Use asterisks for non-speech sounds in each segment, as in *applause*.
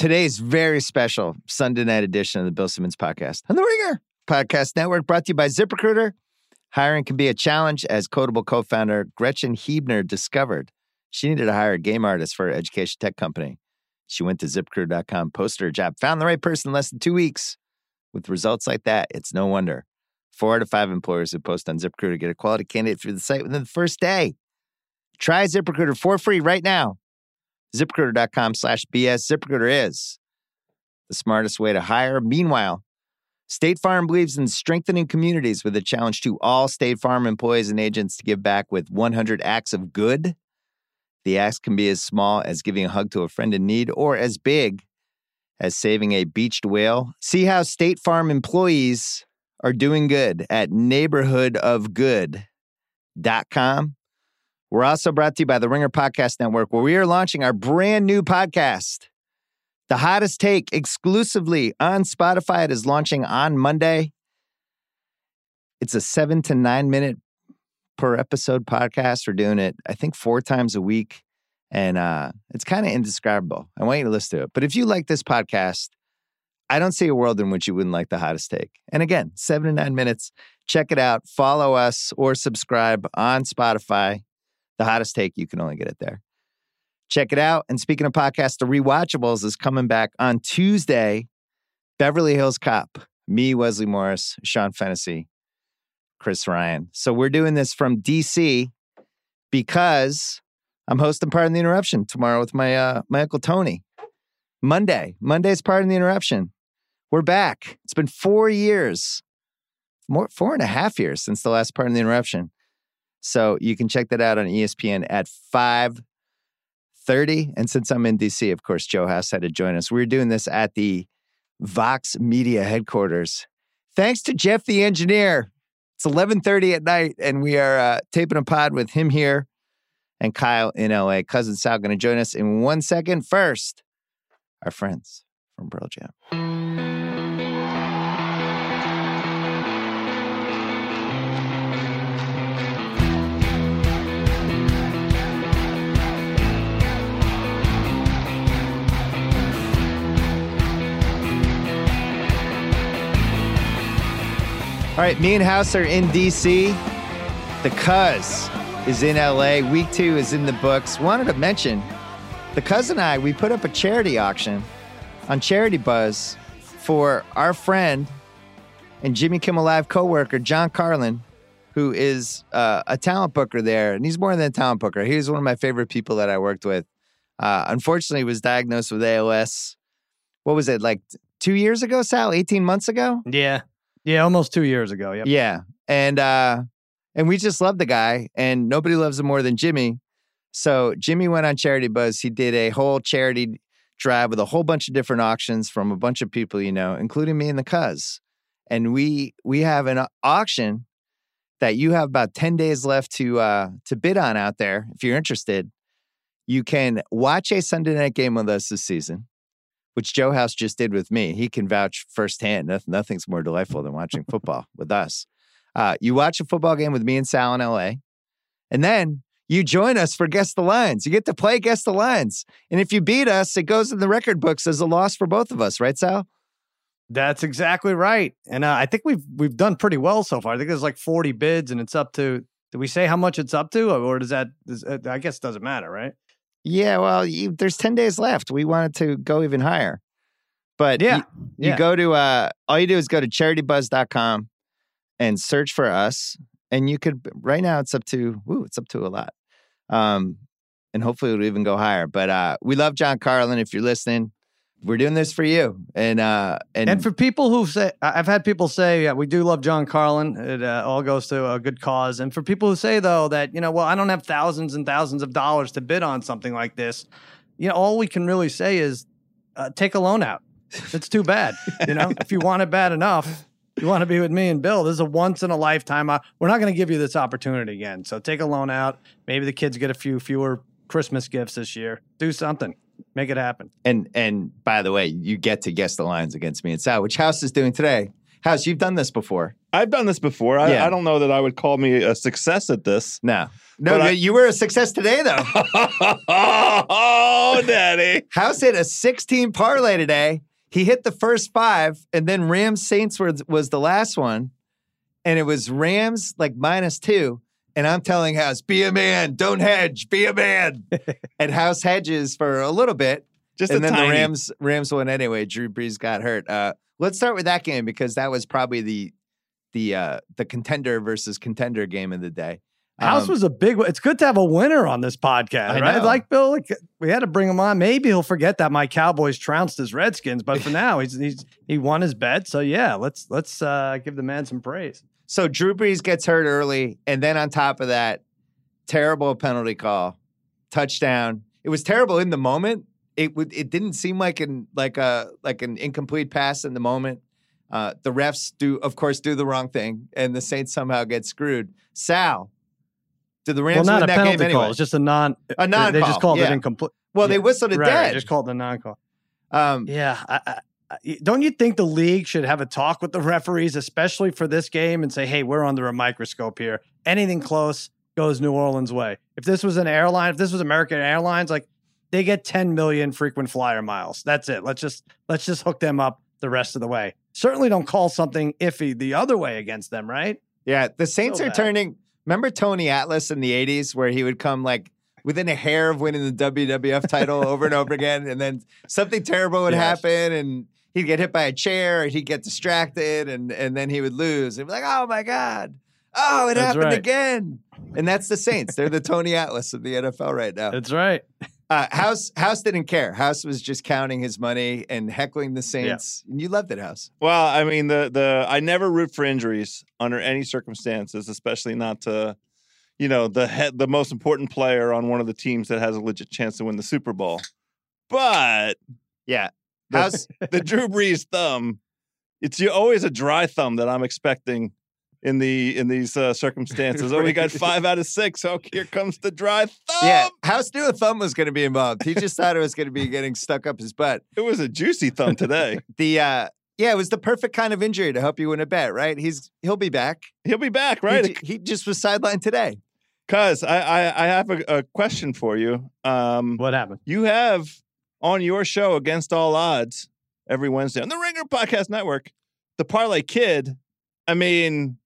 today's very special Sunday night edition of the Bill Simmons podcast on the Ringer Podcast Network, brought to you by ZipRecruiter. Hiring can be a challenge, as Codable co founder Gretchen Huebner discovered. She needed to hire a game artist for her education tech company. She went to ziprecruiter.com, posted her job, found the right person in less than two weeks. With results like that, it's no wonder. Four out of five employers who post on ZipRecruiter get a quality candidate through the site within the first day. Try ZipRecruiter for free right now. ZipRecruiter.com slash BS. ZipRecruiter is the smartest way to hire. Meanwhile, State Farm believes in strengthening communities with a challenge to all State Farm employees and agents to give back with 100 acts of good. The acts can be as small as giving a hug to a friend in need or as big as saving a beached whale. See how State Farm employees are doing good at neighborhoodofgood.com. We're also brought to you by the Ringer Podcast Network, where we are launching our brand new podcast, The Hottest Take, exclusively on Spotify. It is launching on Monday. It's a seven to nine minute per episode podcast. We're doing it, I think, four times a week. And uh, it's kind of indescribable. I want you to listen to it. But if you like this podcast, I don't see a world in which you wouldn't like the hottest take. And again, seven to nine minutes. Check it out. Follow us or subscribe on Spotify. The hottest take, you can only get it there. Check it out. And speaking of podcasts, The Rewatchables is coming back on Tuesday. Beverly Hills Cop, me, Wesley Morris, Sean Fennessy, Chris Ryan. So we're doing this from DC because I'm hosting Pardon the Interruption tomorrow with my uh, my uncle Tony. Monday, Monday's part Pardon the Interruption. We're back. It's been four years, more four and a half years since the last part Pardon the Interruption. So you can check that out on ESPN at five thirty. And since I'm in DC, of course, Joe House had to join us. We are doing this at the Vox Media headquarters. Thanks to Jeff the engineer. It's 11:30 at night, and we are uh, taping a pod with him here and Kyle in LA. Cousin Sal going to join us in one second. First, our friends from Pearl Jam. All right, me and House are in DC. The Cuz is in LA. Week two is in the books. Wanted to mention the Cuz and I, we put up a charity auction on Charity Buzz for our friend and Jimmy Kimmel Live co-worker John Carlin, who is uh, a talent booker there, and he's more than a talent booker. He was one of my favorite people that I worked with. Uh, unfortunately, was diagnosed with ALS. What was it like two years ago, Sal? Eighteen months ago? Yeah. Yeah, almost two years ago. Yep. Yeah. And uh and we just love the guy and nobody loves him more than Jimmy. So Jimmy went on Charity Buzz. He did a whole charity drive with a whole bunch of different auctions from a bunch of people you know, including me and the cuz. And we we have an auction that you have about 10 days left to uh to bid on out there if you're interested. You can watch a Sunday night game with us this season which Joe House just did with me. He can vouch firsthand. Nothing's more delightful than watching *laughs* football with us. Uh, you watch a football game with me and Sal in LA, and then you join us for Guess the Lines. You get to play Guess the Lines. And if you beat us, it goes in the record books as a loss for both of us, right, Sal? That's exactly right. And uh, I think we've we've done pretty well so far. I think there's like 40 bids, and it's up to. Did we say how much it's up to, or does that? Does, uh, I guess it doesn't matter, right? Yeah, well, you, there's 10 days left. We wanted to go even higher. But Yeah, you, you yeah. go to, uh, all you do is go to charitybuzz.com and search for us. And you could, right now it's up to, woo, it's up to a lot. Um, and hopefully it'll even go higher. But uh, we love John Carlin. If you're listening, we're doing this for you. And, uh, and, And for people who say, I've had people say, yeah, we do love John Carlin. It uh, all goes to a good cause. And for people who say, though, that, you know, well, I don't have thousands and thousands of dollars to bid on something like this, you know, all we can really say is uh, take a loan out. It's too bad. You know, if you want it bad enough, you want to be with me and Bill. This is a once in a lifetime. Uh, we're not going to give you this opportunity again. So take a loan out. Maybe the kids get a few fewer Christmas gifts this year. Do something. Make it happen. and, and by the way, you get to guess the lines against me and Sal, which House is doing today. House, you've done this before. I've done this before. I, Yeah. I don't know that I would call me a success at this. No, no, But no, I- you were a success today though. *laughs* oh, daddy. House hit a 16 parlay today. He hit the first five, and then Rams Saints was, was the last one. And it was Rams like minus two. And I'm telling House, be a man, don't hedge, be a man. *laughs* and House hedges for a little bit. Just and then tiny. the Rams Rams won anyway. Drew Brees got hurt. Uh, let's start with that game because that was probably the the uh, the contender versus contender game of the day. House Um, was a big. It's good to have a winner on this podcast, I right? know. Like Bill, like, we had to bring him on. Maybe he'll forget that my Cowboys trounced his Redskins, but for *laughs* now, he's, he's he won his bet. So yeah, let's let's uh, give the man some praise. So Drew Brees gets hurt early, and then on top of that, terrible penalty call, touchdown. It was terrible in the moment. It would. It didn't seem like an like a like an incomplete pass in the moment. Uh, the refs do, of course, do the wrong thing, and the Saints somehow get screwed. Sal, did the Rams well, not win a that penalty game anyway? call. It's just a non. a non. They just called yeah. it incomplete. Well, they whistled it Right, right, dead. just called it a non-call. um, Yeah, I- Uh, don't you think the league should have a talk with the referees, especially for this game, and say, "Hey, we're under a microscope here. Anything close goes New Orleans' way." If this was an airline, if this was American Airlines, like they get 10 million frequent flyer miles. That's it. Let's just let's just hook them up the rest of the way. Certainly, don't call something iffy the other way against them, right? Yeah, the Saints So are bad. turning. Remember Tony Atlas in the '80s, where he would come like within a hair of winning the WWF title over and over again, and then something terrible would Yes. happen, and he'd get hit by a chair, or he'd get distracted, and and then he would lose. And be like, "Oh my god, oh it That's happened right. again." And that's the Saints. They're the Tony Atlas of the NFL right now. That's right. Uh, House House didn't care. House was just counting his money and heckling the Saints. And you loved it, House. Well, I mean, the the I never root for injuries under any circumstances, especially not to, you know, the head, the most important player on one of the teams that has a legit chance to win the Super Bowl. But Yeah, the, the Drew Brees thumb, it's always a dry thumb that I'm expecting in the in these uh, circumstances. Oh, we got *laughs* five out of six. Oh, here comes the dry thumb. Yeah, House knew a thumb was going to be involved. He just thought it was going to be getting stuck up his butt. It was a juicy thumb today. *laughs* The uh, yeah, it was the perfect kind of injury to help you win a bet, right? He's he'll be back. He'll be back, He right? ju- He, just was sidelined today. Cuz I, I I have a, a question for you. Um, What happened? you have on your show against all odds every Wednesday on the Ringer Podcast Network, the Parlay Kid. I mean,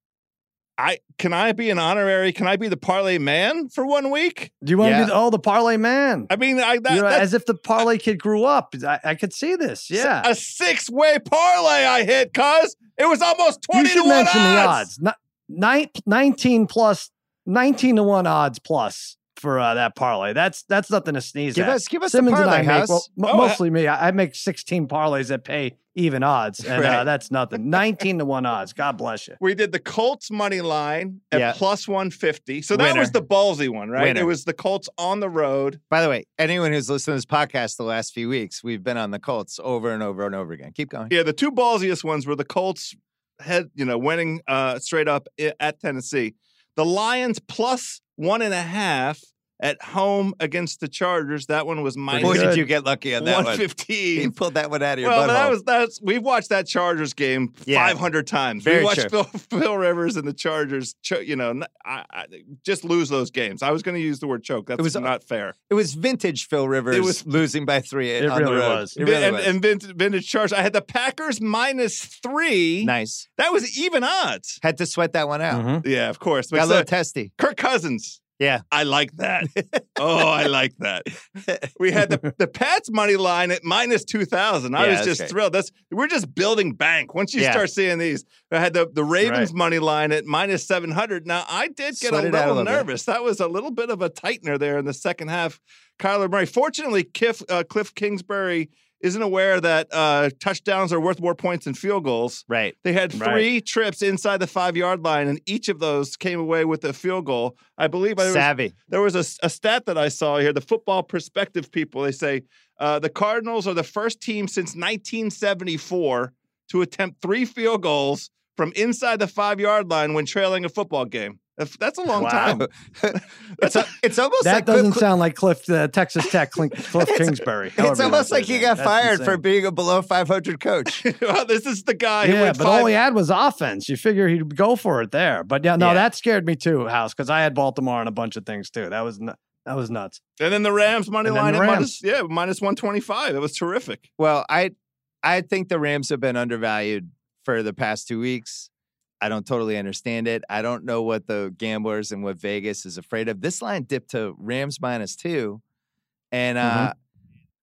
I can I be an honorary? Can I be the Parlay Man for one week? Do you want to Yeah. be the, oh the parlay man? I mean, I that, You know, that's as if the parlay kid grew up. I, I could see this. Yeah. a six way parlay I hit, cuz it was almost twenty. you twenty should to one mention the odds. odds. Ni- nine- 19 plus, 19 to 1 odds plus for uh, that parlay. That's that's nothing to sneeze Give at. us give us Simmons the and parlay I house. make, well, mo- Oh, uh, mostly me, I, I make 16 parlays that pay even odds, and Right. uh, that's nothing. *laughs* 19 to 1 odds. God bless you. We did the Colts money line at Yeah. plus 150. So that Winner. was the ballsy one, right? Winner. It was the Colts on the road. By the way, anyone who's listened to this podcast the last few weeks, we've been on the Colts over and over and over again. Keep going. Yeah, the two ballsiest ones were the Colts head, you know, winning uh, straight up at Tennessee. The Lions plus one and a half at home against the Chargers. That one was minus Boy, good. did you get lucky on that one. 115. *laughs* You pulled that one out of your Well, butthole. that was that's we've watched that Chargers game Yeah. 500 times. Very we watched true. Phil, *laughs* Phil Rivers and the Chargers, cho- you know, n- I, I, just lose those games. I was going to use the word choke. That's was- not fair. it was vintage Phil Rivers It was- *laughs* losing by three It on really the road. was. It really and, was. and vintage, vintage Chargers. I had the Packers minus three. nice. That was even odds. Had to sweat that one out. Mhm. Yeah, of course. But Got a little testy. Kirk Cousins. Yeah. I like that. *laughs* oh, I like that. We had the, the Pats money line at minus 2,000. I Yeah, was that's just great. thrilled. That's We're just building bank. Once you Yeah. start seeing these, I had the, the Ravens Right. money line at minus 700. Now, I did get Sweat a it out a little little bit. nervous. That was a little bit of a tightener there in the second half. Kyler Murray. Fortunately, uh, Cliff Kingsbury isn't aware that uh, touchdowns are worth more points than field goals. Right. They had Right. three trips inside the five yard line, and each of those came away with a field goal. I believe there was, Savvy. there was a, a stat that I saw here. The football perspective people they say uh, the Cardinals are the first team since 1974 to attempt three field goals from inside the five yard line when trailing a football game. If- That's a *laughs* long Wow. time. *laughs* it's, a, it's almost That like doesn't sound like Cliff, uh, Texas Tech, Cliff, *laughs* Cliff It's- Kingsbury. It's almost like he got name. That's fired for being a below 500 coach. well, this is the guy who Yeah, went but five. all he had was offense. You figure he'd go for it there. But yeah, no, Yeah. that scared me too, House, because I had Baltimore on a bunch of things too. That was nu- that was nuts. and then the Rams money And line the Rams. minus, yeah, minus 125. It was terrific. Well, I I think the Rams have been undervalued for the past two weeks. I don't totally understand it. I don't know what the gamblers and what Vegas is afraid of. This line dipped to Rams minus two, and uh,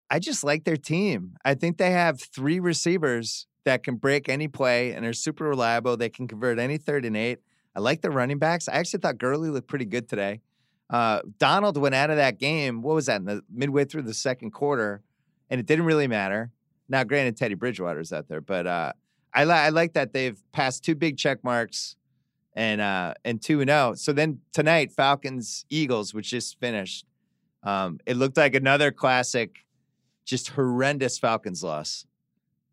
I just like their team. I think they have three receivers that can break any play and are super reliable. They can convert any third and eight. I like the running backs. I actually thought Gurley looked pretty good today. Uh, Donald went out of that game. What was that in the midway through the second quarter, and it didn't really matter. Now, granted, Teddy Bridgewater's out there, but uh, I, li- I like that they've passed two big check marks and uh, and two and zero. So then tonight, Falcons Eagles, which just finished. Um, it looked like another classic, just horrendous Falcons loss.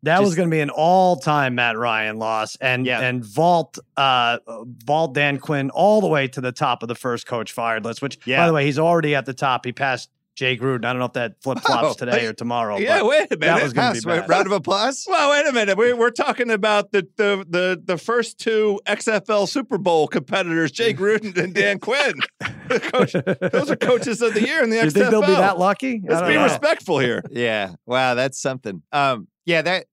That was going to be an all-time Matt Ryan loss, and Yeah. and vault uh vault Dan Quinn all the way to the top of the first coach fired list. Which, Yeah. by the way, he's already at the top. He passed Jay Gruden. I don't know if that flip flops Oh, today or tomorrow. yeah, but wait a minute. that was going to be wait, bad. round of applause. well, wait a minute. We're, we're talking about the, the the the first two XFL Super Bowl competitors, Jay Gruden and Dan *laughs* Quinn. Coach, those are coaches of the year in the you XFL. think they'll be that lucky? I Let's be know. respectful here. *laughs* Yeah. Wow, that's something. Um, yeah, that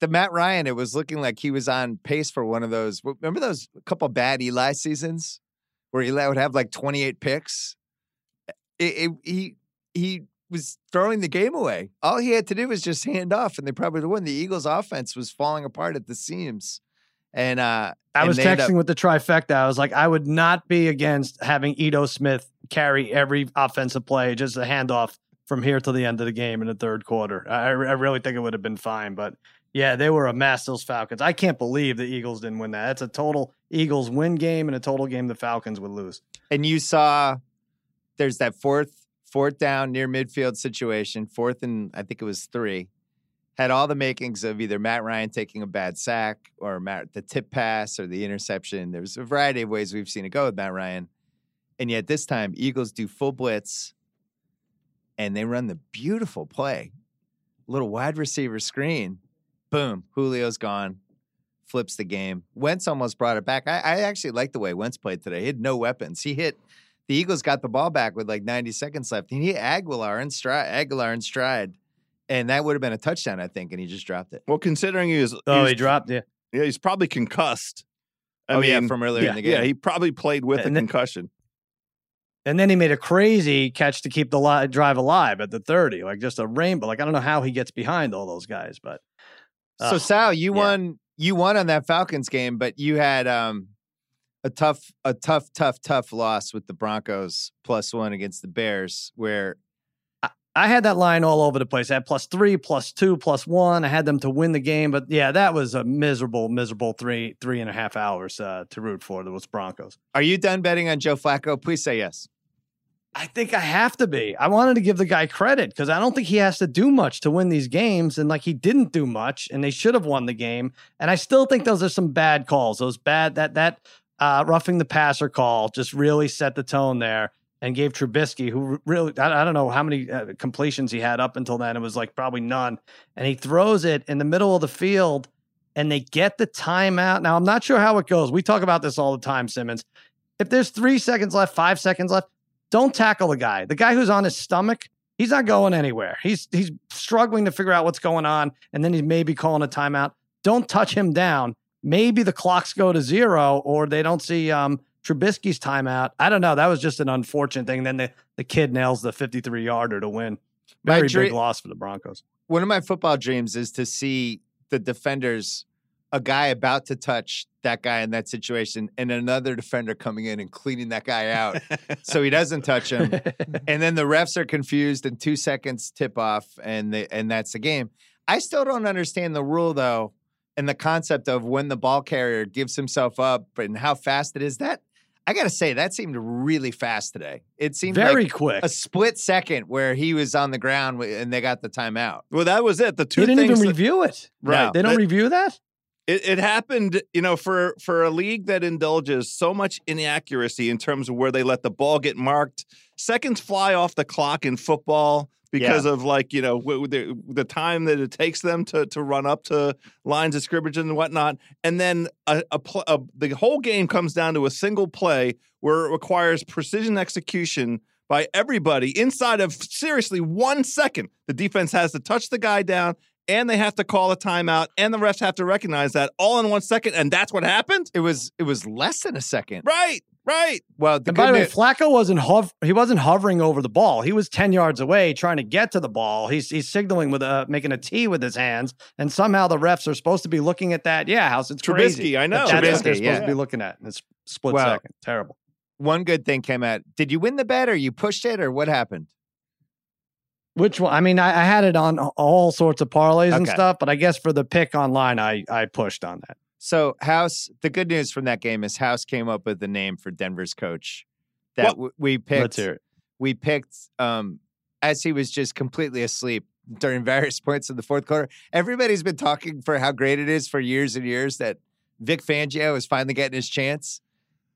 the Matt Ryan, it was looking like he was on pace for one of those. Remember those couple bad Eli seasons where Eli would have like 28 picks? It, it, he he was throwing the game away. All he had to do was just hand off, and they probably would won. The Eagles' offense was falling apart at the seams, and uh, I and was texting up- with the trifecta. I was like, I would not be against having Ito Smith carry every offensive play, just a handoff from here to the end of the game in the third quarter. I, I really think it would have been fine. But yeah, they were a mess, those Falcons. I can't believe the Eagles didn't win that. That's a total Eagles win game and a total game the Falcons would lose. and you saw there's that fourth fourth down near midfield situation, fourth and I think it was three, had all the makings of either Matt Ryan taking a bad sack or Matt, the tip pass or the interception. There was a variety of ways we've seen it go with Matt Ryan, and yet this time Eagles do full blitz, and they run the beautiful play, little wide receiver screen, boom, Julio's gone. Flips the game. Wentz almost brought it back. I, I actually like the way Wentz played today. He had no weapons. He hit the Eagles got the ball back with like 90 seconds left. He hit Agholor in stride, Agholor in stride. And that would have been a touchdown, I think, and he just dropped it. Well, considering he was, Oh, was- he dropped. Yeah. yeah, he's probably concussed. I oh, mean, yeah, from earlier yeah, in the game. yeah, he probably played with And a then- concussion. And then he made a crazy catch to keep the li- drive alive at the 30, like just a rainbow. Like, I don't know how he gets behind all those guys, but so Ugh, Sal, you yeah. won you won on that Falcons game, but you had um a tough, a tough, tough, tough loss with the Broncos plus one against the Bears, where I had that line all over the place. I had plus three, plus two, plus one. I had them to win the game, but yeah, that was a miserable, miserable three, three and a half hours uh, to root for those Broncos. are you done betting on Joe Flacco? Please say yes. I think I have to be. I wanted to give the guy credit because I don't think he has to do much to win these games, and like he didn't do much, and they should have won the game. And I still think those are some bad calls. Those bad that that uh, roughing the passer call just really set the tone there and gave Trubisky, who really I, I don't know how many uh, completions he had up until then. It was like probably none, and he throws it in the middle of the field, and they get the timeout. Now I'm not sure how it goes. We talk about this all the time, Simmons. If there's three seconds left, five seconds left don't tackle the guy. The guy who's on his stomach, he's not going anywhere. He's he's struggling to figure out what's going on, and then he's maybe calling a timeout. Don't touch him down. Maybe the clocks go to zero, or they don't see um, Trubisky's timeout. I don't know. That was just an unfortunate thing. Then the, the kid nails the 53 yarder to win. Very dre- big loss for the Broncos. one of my football dreams is to see the defenders, a guy about to touch that guy in that situation, and another defender coming in and cleaning that guy out *laughs* so he doesn't touch him. *laughs* and then the refs are confused, and two seconds tip off, and they, and that's the game. I still don't understand the rule though, and the concept of when the ball carrier gives himself up and how fast it is. That I got to say that seemed really fast today. It seemed Very like quick. a split second where he was on the ground and they got the timeout. Well, that was it. The two They didn't things. even that- review it. right. No. They don't that- review that. It, it happened, you know, for for a league that indulges so much inaccuracy in terms of where they let the ball get marked. Seconds fly off the clock in football because of like you know the the time that it takes them to to run up to lines of scrimmage and whatnot, and then a, a, pl- a the whole game comes down to a single play where it requires precision execution by everybody inside of seriously one second. The defense has to touch the guy down and they have to call a timeout, and the refs have to recognize that all in one second, and that's what happened. It was it was less than a second. Right, right. Well, the And by the way, news- Flacco wasn't hov- he wasn't hovering over the ball. He was ten yards away trying to get to the ball. He's he's signaling with a making a T with his hands, and somehow the refs are supposed to be looking at that. Yeah, house it's crazy. I know. That's what they're supposed yeah. to be looking at in this split Well, second. Terrible. one good thing came out. Did you win the bet or you pushed it or what happened? Which one? I mean, I, I had it on all sorts of parlays and stuff, but I guess for the pick online, I I pushed on that. So House, the good news from that game is House came up with the name for Denver's coach that w- we Let's picked. hear it. We picked um, as he was just completely asleep during *laughs* various points in the fourth quarter. Everybody's been talking for how great it is for years and years that Vic Fangio is finally getting his chance.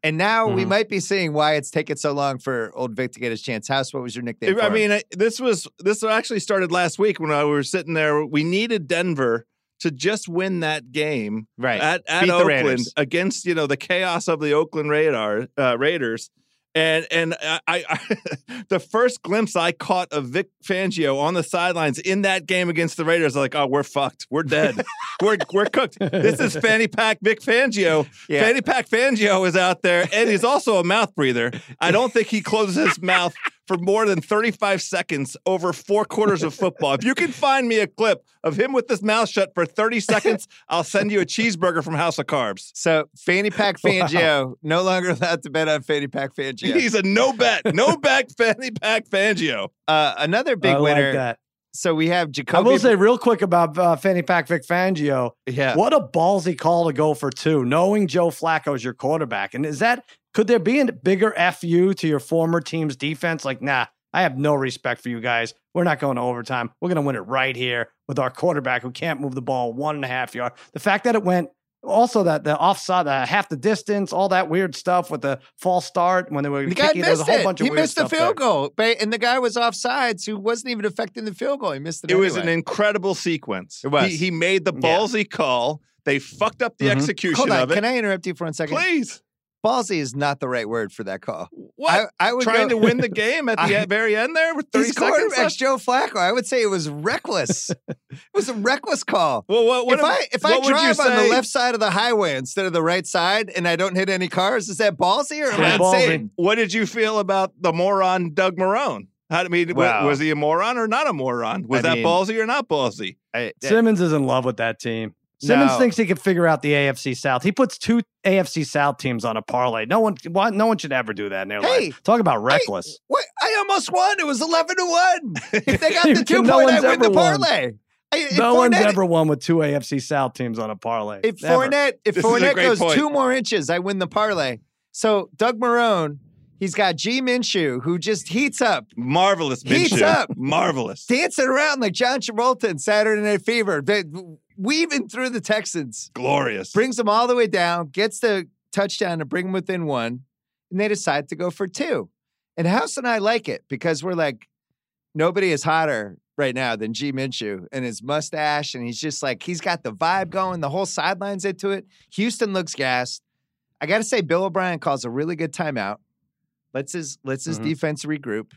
And now we Mhm. might be seeing why it's taken so long for old Vic to get his chance. House, what was your nickname? for I mean, I- this was this actually started last week when I we were sitting there. We needed Denver to just win that game right. at, at Beat Oakland against you know the chaos of the Oakland Radar uh, Raiders. And and I, I *laughs* the first glimpse I caught of Vic Fangio on the sidelines in that game against the Raiders, I'm like, oh, we're fucked, we're dead, *laughs* we're we're cooked. This is Fanny Pack Vic Fangio. *laughs* Yeah. Fanny Pack Fangio is out there, and he's also a mouth breather. I don't think he closes his mouth for more than 35 seconds over four quarters of football. If you can find me a clip of him with his mouth shut for 30 seconds, I'll send you a cheeseburger from House of Carbs. So Fanny Pack *laughs* Fangio no longer allowed to bet on Fanny Pack Fangio. He's a no bet, no *laughs* bet Fanny Pack Fangio. Uh, another big I winner. like that. So we have I will say real quick about uh, Fanny Pack Vic Fangio. yeah. What a ballsy call to go for two, knowing Joe Flacco is your quarterback. And is that could there be a bigger fu to your former team's defense? Like, nah, I have no respect for you guys. We're not going to overtime. We're going to win it right here with our quarterback who can't move the ball one and a half yard. The fact that it went also that the offside, the half the distance, all that weird stuff with the false start when they were The guy kicking, there's a missed whole it. bunch of He weird missed the stuff there. field goal, and the guy was offsides who wasn't even affecting the field goal. He missed it. It was an incredible sequence. It was. He, he made the Yeah. ballsy call. They fucked up the Mhm. execution Hold on, of it. can I interrupt you for one second? Please. Ballsy is not the right word for that call. What? I, I would Trying go, to win the *laughs* game at the I- very end there with 30 His seconds quarterback's left? Joe Flacco. I would say it was reckless. it was a reckless call. Well, what, what if I if I what would you drive on the left side of the highway instead of the right side and I don't hit any cars, is that ballsy or am I ballsy. insane? What did you feel about the moron Doug Marrone? How I mean, wa- Wow. was he a moron or not a moron? Was I that mean- ballsy or not ballsy? I, Simmons is in love with that team. Simmons No. thinks he can figure out the AFC South. He puts two AFC South teams on a parlay. No one, why, no one should ever do that in their Hey, life. Talk about reckless. What? I almost won. It was eleven to one. If *laughs* they got the two No point, I win the ever won. parlay. I, if no one's ever won with two AFC South teams on a parlay. If Never. Fournette, if *laughs* This is Fournette goes point. two more inches, I win the parlay. So Doug Marrone, he's got G Minshew, who just heats up, Marvelous, Heats Minshew. up. Marvelous. dancing around like John Travolta in Saturday Night Fever, they- weaving through the Texans, Glorious. brings them all the way down, gets the touchdown to bring them within one, and they decide to go for two. And House and I like it because we're like, nobody is hotter right now than G Minshew and his mustache. And he's just like, he's got the vibe going, the whole sidelines into it. Houston looks gassed. I got to say, Bill O'Brien calls a really good timeout. Let's his lets his Mhm. defense regroup.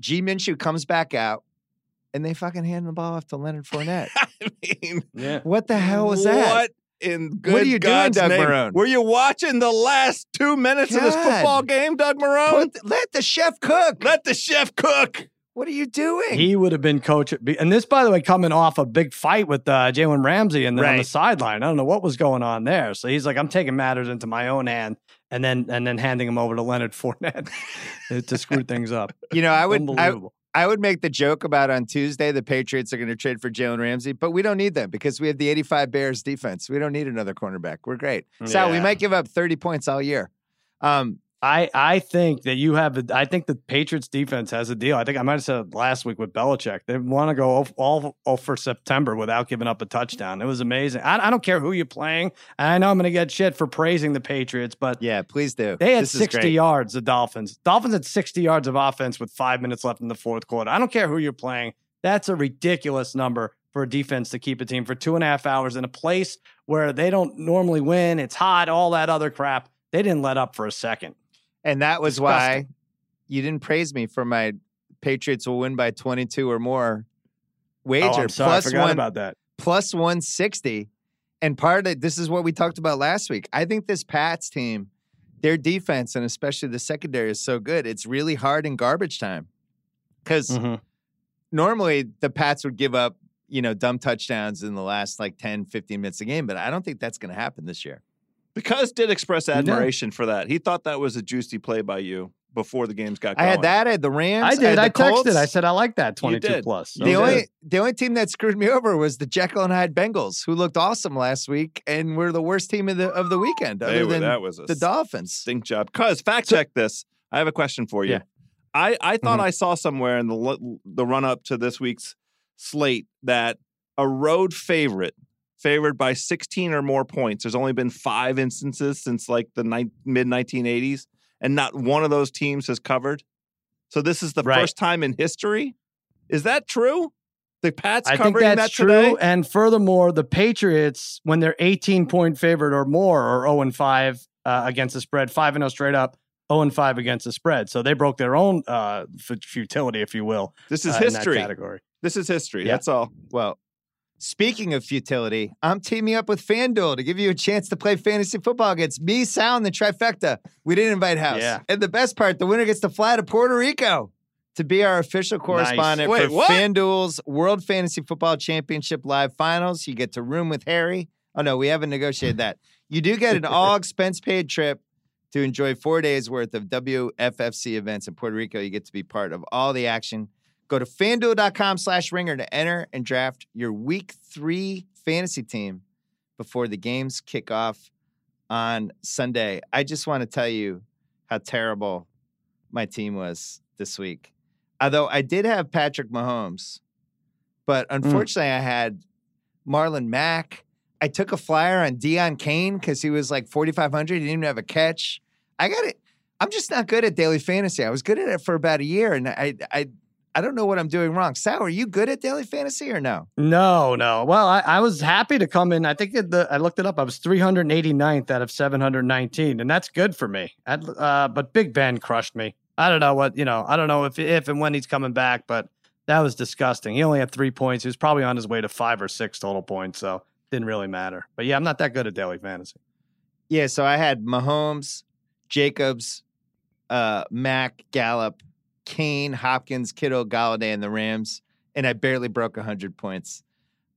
G Minshew comes back out, and they fucking hand the ball off to Leonard Fournette. *laughs* I *laughs* mean, yeah. what the hell was that? What in good What are you doing, God's Doug name? Marrone? Were you watching the last two minutes of this football game, Doug Marrone? Put- let the chef cook. Let the chef cook. what are you doing? He would have been coach. And this, by the way, coming off a big fight with uh, Jalen Ramsey and then on the sideline. I don't know what was going on there. So he's like, I'm taking matters into my own hand, and then and then handing him over to Leonard *laughs* Fournette to screw things up. you know, I would I, Unbelievable. I would make the joke about on Tuesday the Patriots are going to trade for Jalen Ramsey, but we don't need them because we have the 85 Bears defense. We don't need another cornerback. We're great. So we might give up 30 points all year. Um, I I think that you have. A, I think the Patriots defense has a deal. I think I might have said last week with Belichick. They want to go all, all for September without giving up a touchdown. It was amazing. I, I don't care who you're playing. I know I'm going to get shit for praising the Patriots, but yeah, please do. They had 60 yards. The Dolphins. Dolphins had 60 yards of offense with five minutes left in the fourth quarter. I don't care who you're playing. That's a ridiculous number for a defense to keep a team for two and a half hours in a place where they don't normally win. It's hot, all that other crap. They didn't let up for a second. And that was Disgusting. why you didn't praise me for my Patriots will win by 22 or more wager. Oh, I'm sorry, plus I forgot one, about that. Plus 160. And part of it, this is what we talked about last week. I think this Pats team, their defense and especially the secondary is so good. It's really hard in garbage time. Because mm-hmm. normally the Pats would give up, you know, dumb touchdowns in the last like 10, 15 minutes a game, but I don't think that's going to happen this year. Because did express admiration for that. He thought that was a juicy play by you before the games got going. I had that. I had the Rams. I did. I, I texted. I said I like that twenty two plus. So the only the only team that screwed me over was the Jekyll and Hyde Bengals, who looked awesome last week and were the worst team of the of the weekend. Other than that was the Dolphins. Stink job. Cuz fact check this. I have a question for you. Yeah. I I thought mm-hmm. I saw somewhere in the the run up to this week's slate that a road favorite favored by 16 or more points. There's only been five instances since like the ni- mid 1980s, and not one of those teams has covered. So this is the right. first time in history. Is that true? The Pats I think that's that true. Today? And furthermore, the Patriots, when they're 18 point favorite or more, are 0 and 5 uh, against the spread, 5 and 0 straight up. 0 and 5 against the spread. So they broke their own uh, futility, if you will. This is uh, history. category. This is history. Yeah. That's all. Well, Speaking of futility, I'm teaming up with FanDuel to give you a chance to play fantasy football against me, Sal, and the trifecta. We didn't invite House. Yeah. And the best part, the winner gets to fly to Puerto Rico to be our official correspondent nice. Wait, for what? FanDuel's World Fantasy Football Championship Live Finals. You get to room with Harry. Oh, no, we haven't negotiated that. You do get an *laughs* all expense paid trip to enjoy four days worth of WFFC events in Puerto Rico. You get to be part of all the action Go to fanduel.com slash ringer to enter and draft your week three fantasy team before the games kick off on Sunday. I just want to tell you how terrible my team was this week. Although I did have Patrick Mahomes, but mm. unfortunately mm. I had Marlon Mack. I took a flyer on Deon Cain because he was like 4,500. He didn't even have a catch. I got it. I'm just not good at daily fantasy. I was good at it for about a year, and I I I don't know what I'm doing wrong. Sal, are you good at daily fantasy or no? No, no. Well, I, I was happy to come in. I think the, I looked it up. I was 389th out of 719, and that's good for me. Uh, but Big Ben crushed me. I don't know what you know. I don't know if if and when he's coming back, but that was disgusting. He only had three points. He was probably on his way to five or six total points, so didn't really matter. But yeah, I'm not that good at daily fantasy. Yeah, so I had Mahomes, Jacobs, uh, Mack, Gallup, Cain, Hopkins, Kittle, Golladay, and the Rams, and I barely broke 100 points.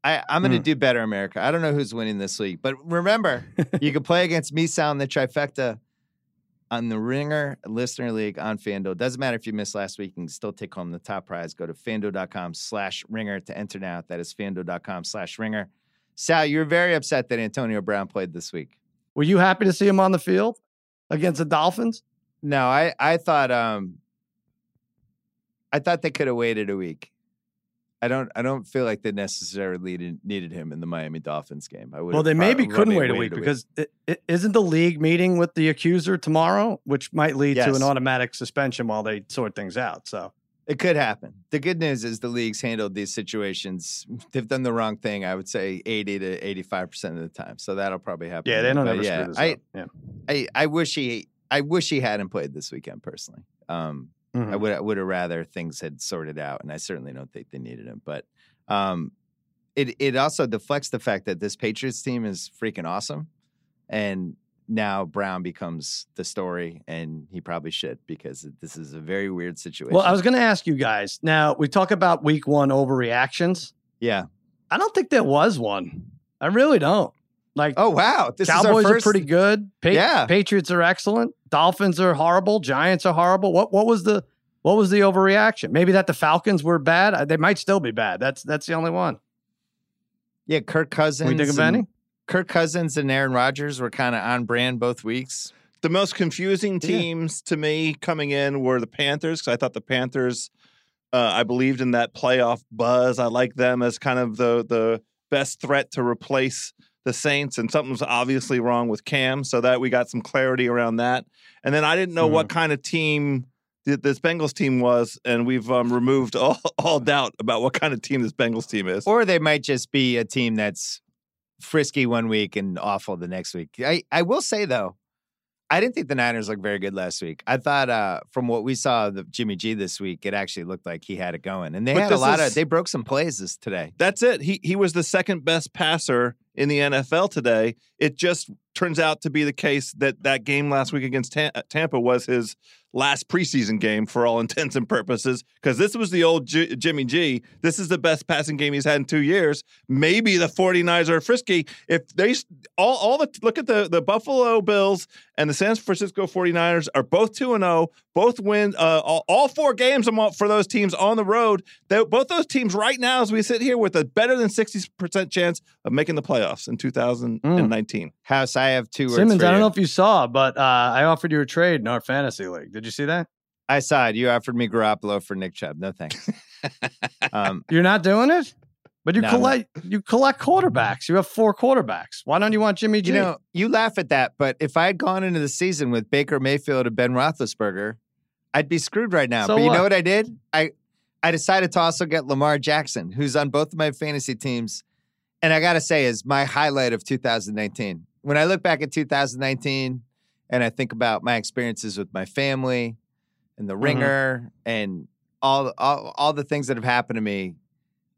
I, I'm going to mm. do better, America. I don't know who's winning this week, but remember, you can play against me, Sound the trifecta on the Ringer Listener League on FanDuel. Doesn't matter if you missed last week, you can still take home the top prize. Go to fanduel.com slash ringer to enter now. That is fanduel.com slash ringer. Sal, you were very upset that Antonio Brown played this week. Were you happy to see him on the field against the Dolphins? No, I, I thought um, I thought they could have waited a week. I don't. I don't feel like they necessarily needed him in the Miami Dolphins game. I would. Well, they maybe couldn't wait a week because is not the league meeting with the accuser tomorrow, which might lead yes. to an automatic suspension while they sort things out. So it could happen. The good news is the league's handled these situations. *laughs* They've done the wrong thing. I would say eighty to eighty-five percent of the time. So that'll probably happen. Yeah, they don't ever yeah, screw this I. Yeah. I, I wish he. I wish he hadn't played this weekend personally. Um, Mm-hmm. I would I would have rather things had sorted out, and I certainly don't think they needed him. But um, it it also deflects the fact that this Patriots team is freaking awesome, and now Brown becomes the story, and he probably should because this is a very weird situation. Well, I was going to ask you guys. Now we talk about Week One overreactions. Yeah, I don't think there was one. I really don't. Like, oh wow, this Cowboys first... are pretty good. Pa- yeah, Patriots are excellent. Dolphins are horrible. Giants are horrible. What what was the what was the overreaction? Maybe that the Falcons were bad. They might still be bad. That's that's the only one. Yeah, Kirk Cousins. We think of any? Kirk Cousins and Aaron Rodgers were kind of on brand both weeks. The most confusing Yeah. teams to me coming in were the Panthers because I thought the Panthers. Uh, I believed in that playoff buzz. I like them as kind of the the best threat to replace the Saints, and something's obviously wrong with Cam, so that we got some clarity around that. And then I didn't know what kind of team th- this Bengals team was, and we've um, removed all, *laughs* all doubt about what kind of team this Bengals team is. Or they might just be a team that's frisky one week and awful the next week. I, I will say though, I didn't think the Niners looked very good last week. I thought uh, from what we saw of Jimmy G this week, it actually looked like he had it going. And they But had a lot is- of they broke some plays this today. That's it. He he was the second best passer in the NFL today. It just turns out to be the case that that game last week against Ta- Tampa was his last preseason game for all *laughs* intents and purposes because this was the old J- Jimmy G. This is the best passing game he's had in 2 years. Maybe the 49ers are frisky if they all all the look at the the Buffalo Bills and the San Francisco 49ers are both 2 and 0, both win uh, all, all four games for those teams on the road. They, both those teams right now as we sit here with a better than 60% chance of making the playoffs in 2019. House, I have two words Simmons, I don't you. know if you saw, but uh, I offered you a trade in our fantasy league. Did you see that? I saw it. You offered me Garoppolo for Nick Chubb. No thanks. *laughs* um, You're not doing it, but you No, collect you collect quarterbacks. You have four quarterbacks. Why don't you want Jimmy G? you know, you laugh at that, but if I had gone into the season with Baker Mayfield and Ben Roethlisberger, I'd be screwed right now. So but you what? know what I did? I I decided to also get Lamar Jackson, who's on both of my fantasy teams, and I got to say is my highlight of 2019. When I look back at 2019 and I think about my experiences with my family and the Mhm. ringer and all, all all the things that have happened to me,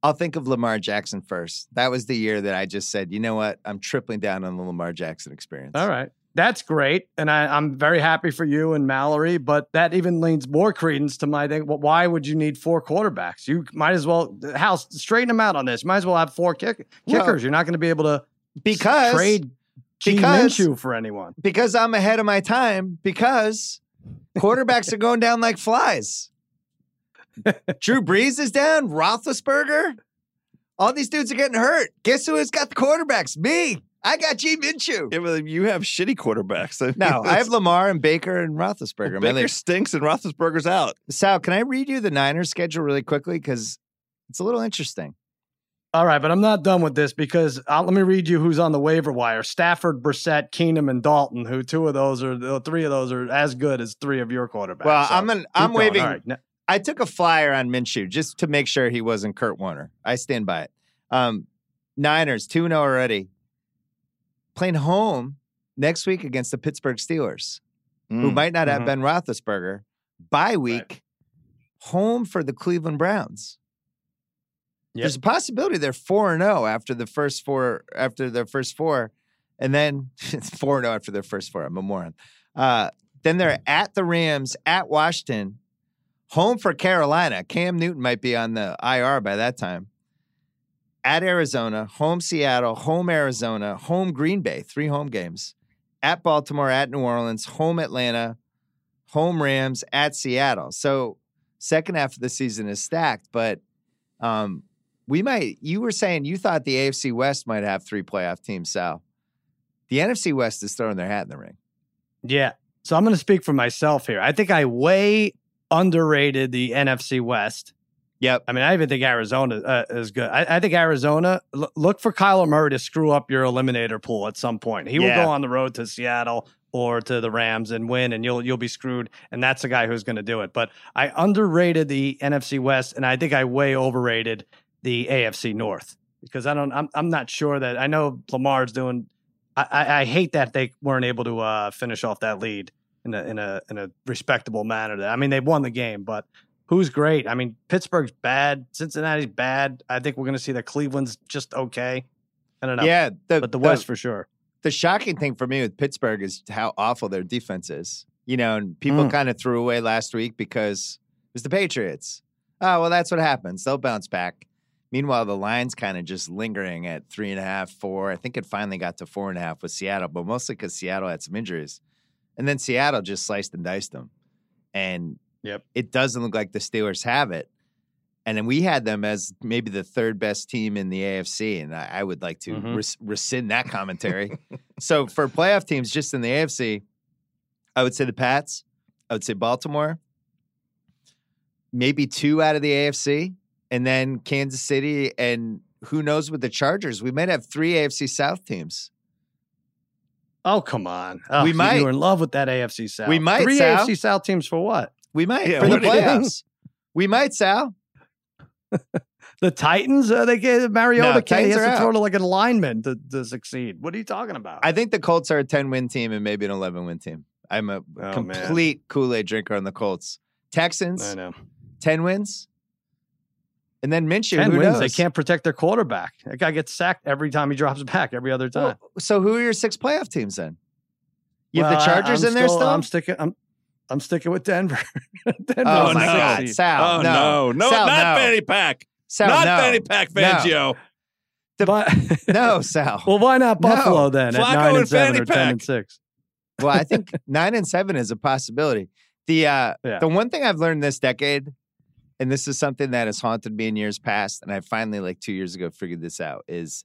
I'll think of Lamar Jackson first. That was the year that I just said, you know what? I'm tripling down on the Lamar Jackson experience. All right. That's great. And I, I'm very happy for you and Mallory, but that even leans more credence to my thing. Well, why would you need four quarterbacks? You might as well, House, straighten them out on this. Might as well have four kick, Well, kickers. You're not going to be able to Because trade G because- Minshew for anyone. because I'm ahead of my time because quarterbacks are going down like flies. *laughs* Drew Brees is down, Roethlisberger. All these dudes are getting hurt. Guess who has got the quarterbacks? Me. I got G Minshew. Yeah, well, you have shitty quarterbacks. I mean, No, I have Lamar and Baker and Roethlisberger. well, My Baker stinks and Roethlisberger's out. Sal, can I read you the Niners schedule really quickly? Because it's a little interesting. All right, but I'm not done with this because uh, let me read you who's on the waiver wire: Stafford, Brissett, Keenum, and Dalton. Who two of those are? The three of those are as good as three of your quarterbacks. Well, So I'm an, I'm going. waving. All right, now- I took a flyer on Minshew just to make sure he wasn't Kurt Warner. I stand by it. Um, Niners 2 0 already. Playing home next week against the Pittsburgh Steelers, who Mm. might not have Mhm. Ben Roethlisberger. Bye week, home for the Cleveland Browns. Yep. There's a possibility they're 4 and 0 after the first four, after their first four, and then *laughs* 4 and 0 after their first four. I'm a moron. Uh, then they're at the Rams, at Washington, home for Carolina. Cam Newton might be on the IR by that time. At Arizona, home Seattle, home Arizona, home Green Bay, three home games. At Baltimore, at New Orleans, home Atlanta, home Rams, at Seattle. So second half of the season is stacked, but um, we might. You were saying you thought the AFC West might have three playoff teams, Sal. The NFC West is throwing their hat in the ring. Yeah. So I'm going to speak for myself here. I think I way underrated the NFC West. Yep. I mean, I even think Arizona uh, is good. I, I think Arizona, l- look for Kyler Murray to screw up your eliminator pool at some point. He Yeah. will go on the road to Seattle or to the Rams and win, and you'll you'll be screwed. And that's the guy who's going to do it. But I underrated the NFC West, and I think I way overrated the AFC North because I don't. I'm I'm not sure that I know Lamar's doing. I, I, I hate that they weren't able to uh, finish off that lead in a in a in a respectable manner. That I mean, they won the game, but who's great? I mean, Pittsburgh's bad, Cincinnati's bad. I think we're going to see that Cleveland's just okay. I don't know, Yeah, the, but the West for sure. the shocking thing for me with Pittsburgh is how awful their defense is. You know, and people Mm. kind of threw away last week because it was the Patriots. Oh, well, that's what happens. They'll bounce back. Meanwhile, the line's kind of just lingering at three and a half, four. I think it finally got to four and a half with Seattle, but mostly because Seattle had some injuries. And then Seattle just sliced and diced them. And Yep. it doesn't look like the Steelers have it. And then we had them as maybe the third best team in the AFC. And I, I would like to Mhm. res- rescind that commentary. so for playoff teams just in the AFC, I would say the Pats. I would say Baltimore. Maybe two out of the AFC, and then Kansas City, and who knows with the Chargers? We might have three AFC South teams. Oh come on! Oh, We might. You were in love with that AFC South. We might, Three Sal. AFC South teams for what? We might Yeah, for the what do you think? playoffs. We might, Sal. *laughs* The Titans? Uh, they gave Mariota. No, can't- he has to throw to like a lineman to, to succeed. What are you talking about? I think the Colts are a 10 win team and maybe an 11 win team. I'm a Oh, complete Kool Aid drinker on the Colts. Texans, I know. 10 wins. And then Minshew, Ten who wins. knows? They can't protect their quarterback. That guy gets sacked every time he drops *laughs* back. Every other time. Well, so who are your six playoff teams then? You have the Chargers I'm in there still? I'm sticking. I'm. I'm sticking with Denver. *laughs* Denver's oh my sixth God, seed. Sal! oh no, no, no, Sal, not no. fanny pack, Sal, not no. fanny pack, No. Fangio. But *laughs* No, Sal. well, why not No. Buffalo then at nine and and seven Fanny or ten and six? well, I think nine and seven is a possibility. The uh, Yeah. the one thing I've learned this decade, and this is something that has haunted me in years past, and I finally like two years ago figured this out is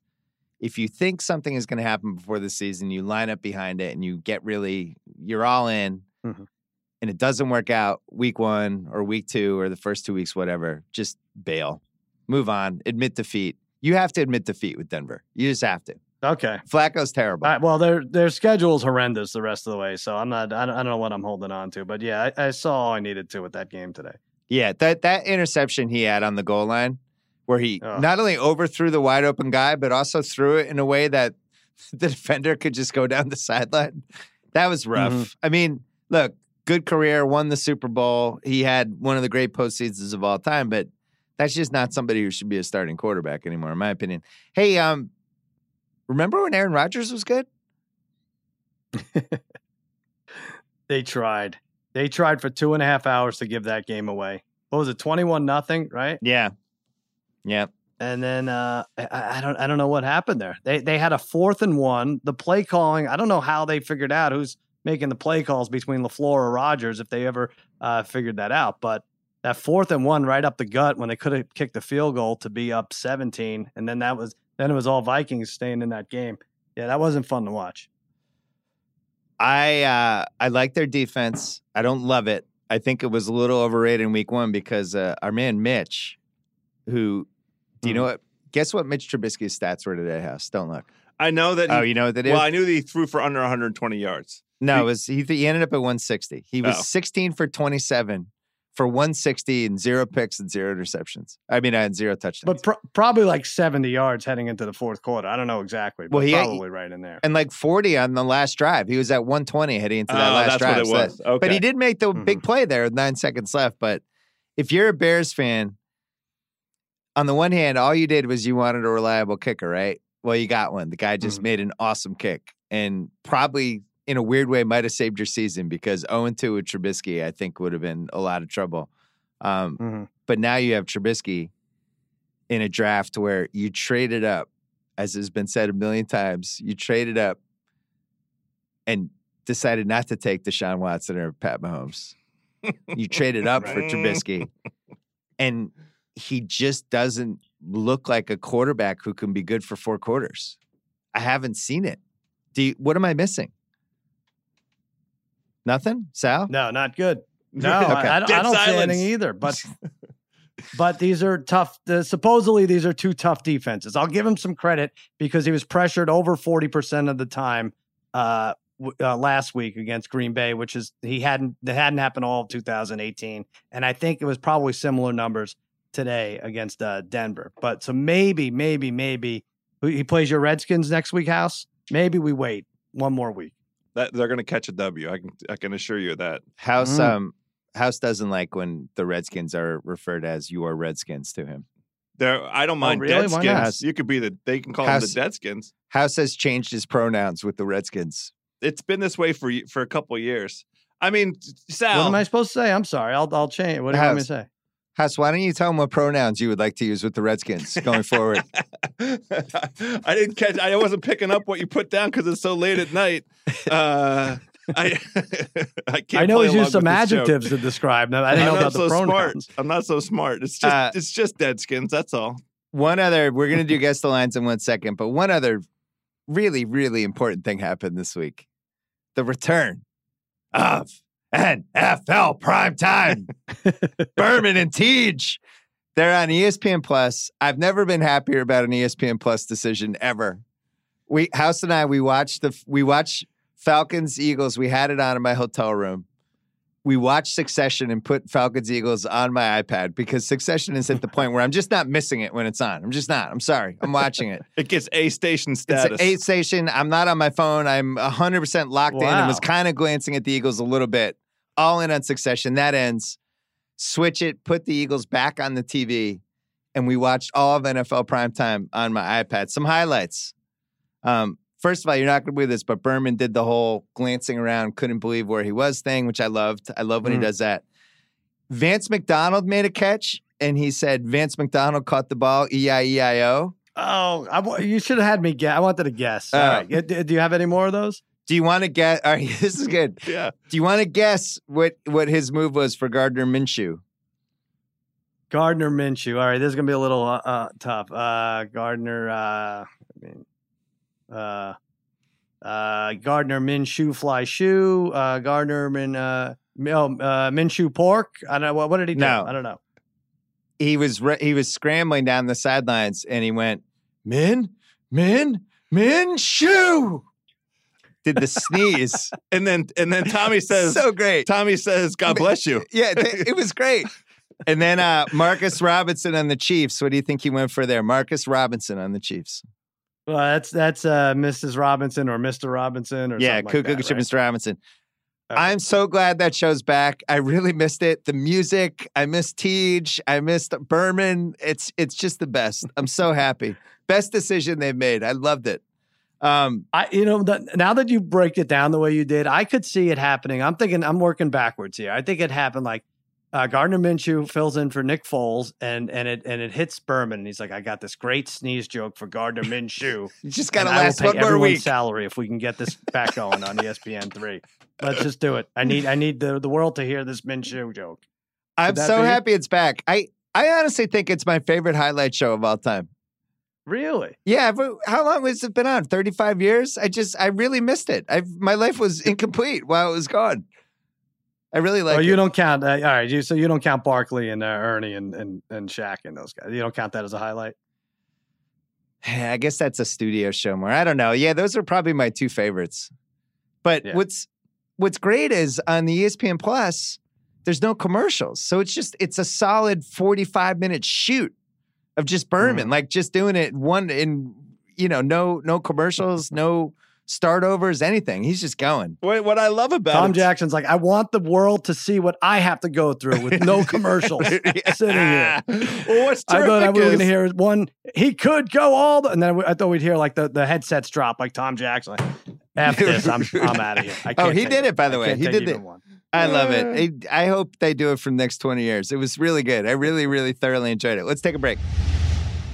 if you think something is going to happen before the season, you line up behind it and you get really you're all in, Mhm. and it doesn't work out week one or week two or the first two weeks, whatever. Just bail, move on, admit defeat. You have to admit defeat with Denver. You just have to. Okay. Flacco's terrible. Right, well, their their schedule is horrendous the rest of the way, so I'm not. I don't, I don't know what I'm holding on to, but yeah, I, I saw all I needed to with that game today. Yeah, that that interception he had on the goal line, where he Ugh. not only overthrew the wide open guy, but also threw it in a way that *laughs* the defender could just go down the sideline. That was rough. Mhm. I mean, look, good career, won the Super Bowl. He had one of the great postseasons of all time, but that's just not somebody who should be a starting quarterback anymore, in my opinion. Hey, um, remember when Aaron Rodgers was good? *laughs* They tried. They tried for two and a half hours to give that game away. What was it, twenty one nothing, right? Yeah, yeah. And then uh, I, I don't I don't know what happened there. They they had a fourth and one. The play calling, I don't know how they figured out who's making the play calls between LaFleur or Rodgers if they ever uh, figured that out. But that fourth and one right up the gut when they could have kicked the field goal to be up 17, and then that was then it was all Vikings staying in that game. Yeah, that wasn't fun to watch. I uh, I like their defense. I don't love it. I think it was a little overrated in week one because uh, our man Mitch, who do you know what? Guess what Mitch Trubisky's stats were today, House? Don't look. I know that. He, Oh, you know what that is? well, I knew that he threw for under 120 yards. no, he- it was he, he ended up at 160. He was Oh. 16 for 27 for 160 and zero picks and zero interceptions. I mean, I had zero touchdowns. But pro- probably like 70 yards heading into the fourth quarter. I don't know exactly, but Well, he- probably right in there. and like 40 on the last drive. He was at 120 heading into that Oh, last that's drive. what it So. Okay. But he did make the big Mhm. play there with nine seconds left. But if you're a Bears fan, on the one hand, all you did was you wanted a reliable kicker, right? Well, you got one. The guy just Mhm. made an awesome kick and probably in a weird way might have saved your season because 0 2 with Trubisky, I think, would have been a lot of trouble. Um, Mhm. but now you have Trubisky in a draft where you traded up, as has been said a million times, you traded up and decided not to take Deshaun Watson or Pat Mahomes. You traded up for Trubisky, *laughs* and he just doesn't look like a quarterback who can be good for four quarters. I haven't seen it. Do you, what am I missing? Nothing, Sal. No, not good. *laughs* No, Okay. I, I don't, I don't see anything either. But *laughs* but these are tough. The, supposedly these are two tough defenses. I'll give him some credit because he was pressured over forty percent of the time uh, w- uh, last week against Green Bay, which is he hadn't that hadn't happened all of 2018, and I think it was probably similar numbers today against uh, Denver. But so maybe, maybe, maybe he plays your Redskins next week, House. Maybe we wait one more week. That, they're going to catch a W. I can I can assure you of that. House Mm. um House doesn't like when the Redskins are referred as your Redskins to him. There, I don't mind Oh, really? Deadskins. You could be the. They can call House- them the Deadskins. House has changed his pronouns with the Redskins. It's been this way for y- for a couple years. I mean, Sal. What am I supposed to say? I'm sorry. I'll I'll change. What do you want me to say? House, why don't you tell him what pronouns you would like to use with the Redskins going forward? *laughs* I didn't catch. I wasn't picking up what you put down because it's so late at night. Uh, I *laughs* I can't. I know he's along used some with this joke. adjectives to describe them. I didn't I'm know not about so the smart. I'm not so smart. It's just Uh, it's just Deadskins. That's all. one other, we're going to do *laughs* guess the lines in one second, but one other really, really important thing happened this week the return of NFL primetime. *laughs* Berman and Teej. They're on ESPN Plus. I've never been happier about an ESPN Plus decision ever. We House and I we watched the we watched Falcons Eagles. We had it on in my hotel room. We watched Succession and put Falcons Eagles on my iPad because Succession is at the point where I'm just not missing it when it's on. I'm just not. I'm sorry. I'm watching it. *laughs* It gets A station It's status. an eight station. I'm not on my phone. I'm 100% locked in and was kind of glancing at the Eagles a little bit. All in on succession. That ends. Switch it, put the Eagles back on the TV, and we watched all of NFL primetime on my iPad. Some highlights. Um, first of all, you're not going to believe this, but Berman did the whole glancing around, couldn't believe where he was thing, which I loved. I love when he Mm. does that. Vance McDonald made a catch, and he said Vance McDonald caught the ball, E I E I O. Oh, I, you should have had me guess. I wanted to guess. All Oh. right. Do you have any more of those? Do you want to get? All right, *laughs* this is good. yeah. Do you want to guess what what his move was for Gardner Minshew? Gardner Minshew. All right, this is gonna be a little uh, uh, tough. Uh, Gardner. Uh, I mean, uh, uh, Gardner Minshew fly shoe. Uh, Gardner Min. Uh, Mi- oh, uh, Minshew pork. I don't know. What, what did he do? No. I don't know. He was re- he was scrambling down the sidelines, and he went Min Min Minshew. Did the sneeze? *laughs* And then and then Tommy *laughs* says so great. Tommy says, God bless you. *laughs* Yeah, th- it was great. And then uh, Marcus Robinson on the Chiefs. What do you think he went for there? Marcus Robinson on the Chiefs. Well, that's that's uh, Mrs. Robinson or Mr. Robinson or yeah, something like Cuckoo that, right? Mr. Robinson. Okay. I'm so glad that show's back. I really missed it. The music, I missed Teej, I missed Berman. It's it's just the best. I'm so happy. Best decision they've made. I loved it. Um, I, you know, the, now that you break it down the way you did, I could see it happening. I'm thinking, I'm working backwards here. I think it happened like uh, Gardner Minshew fills in for Nick Foles, and and it and it hits Berman, and he's like, "I got this great sneeze joke for Gardner Minshew. *laughs* you just gotta and I will last pay one more week. salary if we can get this back going on ESPN three. Let's just do it. I need I need the the world to hear this Minshew joke. I'm so be- happy it's back. I I honestly think it's my favorite highlight show of all time. Really? Yeah, but how long has it been on? 35 years? I just I really missed it. I my life was incomplete while it was gone. I really like oh, it. you don't count. Uh, all right, you so you don't count Barkley and uh, Ernie and and and Shaq and those guys. You don't count that as a highlight. Yeah, I guess that's a studio show more. I don't know. Yeah, those are probably my two favorites. But Yeah. what's what's great is on the ESPN Plus, there's no commercials. So it's just it's a solid 45 minute shoot of just mm-hmm. Berman, like just doing it one in you know, no no commercials, no start overs, anything. He's just going. What, what I love about Tom it, Jackson's like, I want the world to see what I have to go through with no *laughs* commercials sitting here. well, what's I terrific thought I, we were going to hear one. He could go all the, and then I thought we'd hear like the, the headsets drop, like Tom Jackson. Like, After *laughs* this, I'm I'm out of here. I Oh, can't he did it, by the way. He did it. I love it. I, I hope they do it for the next 20 years. It was really good. I really, really thoroughly enjoyed it. Let's take a break.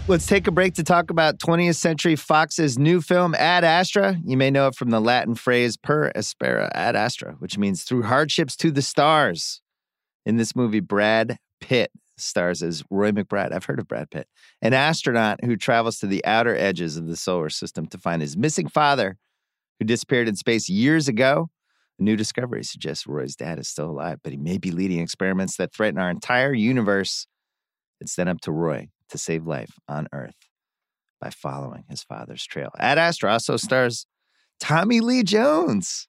Let's take a break to talk about 20th Century Fox's new film, Ad Astra. You may know it from the Latin phrase per aspera ad astra, which means through hardships to the stars. In this movie, Brad Pitt stars as Roy McBride. I've heard of Brad Pitt, an astronaut who travels to the outer edges of the solar system to find his missing father, who disappeared in space years ago. A new discovery suggests Roy's dad is still alive, but he may be leading experiments that threaten our entire universe. It's then up to Roy to save life on Earth by following his father's trail. Ad Astra also stars Tommy Lee Jones,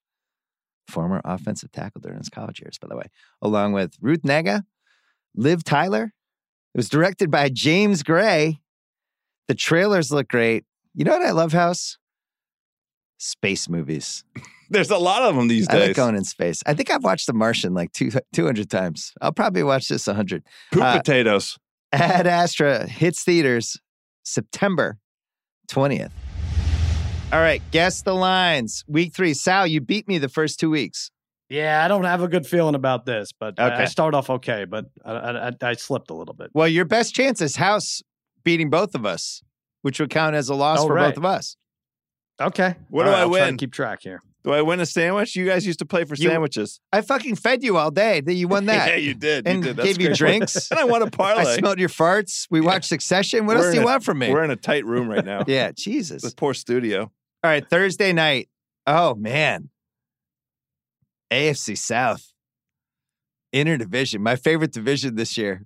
former offensive tackle during his college years, by the way, along with Ruth Negga, Liv Tyler. It was directed by James Gray. The trailers look great. You know what I love, House? Space movies. *laughs* There's a lot of them these days. I like going in space. I think I've watched The Martian like two, 200 times. I'll probably watch this 100. Poop uh, potatoes. Ad Astra hits theaters September 20th. All right, guess the lines. Week three. Sal, you beat me the first two weeks. Yeah, I don't have a good feeling about this, but I- I, start off okay, but I, I, I- I slipped a little bit. Well, your best chance is House beating both of us, which would count as a loss Oh, for right. both of us. Okay, What All do I I'll win? keep track here. Do I win a sandwich? You guys used to play for You- sandwiches. I fucking fed you all day that you won *laughs* that. yeah, you did. You and did. That's gave you drinks. *laughs* and I won a *laughs* parlay. I smelled your farts. We watched Succession. What We're else do you a- want from me? We're in a tight room right now. Yeah, Jesus. This poor studio. All right, Thursday night. Oh man. AFC South. Interdivision, my favorite division this year.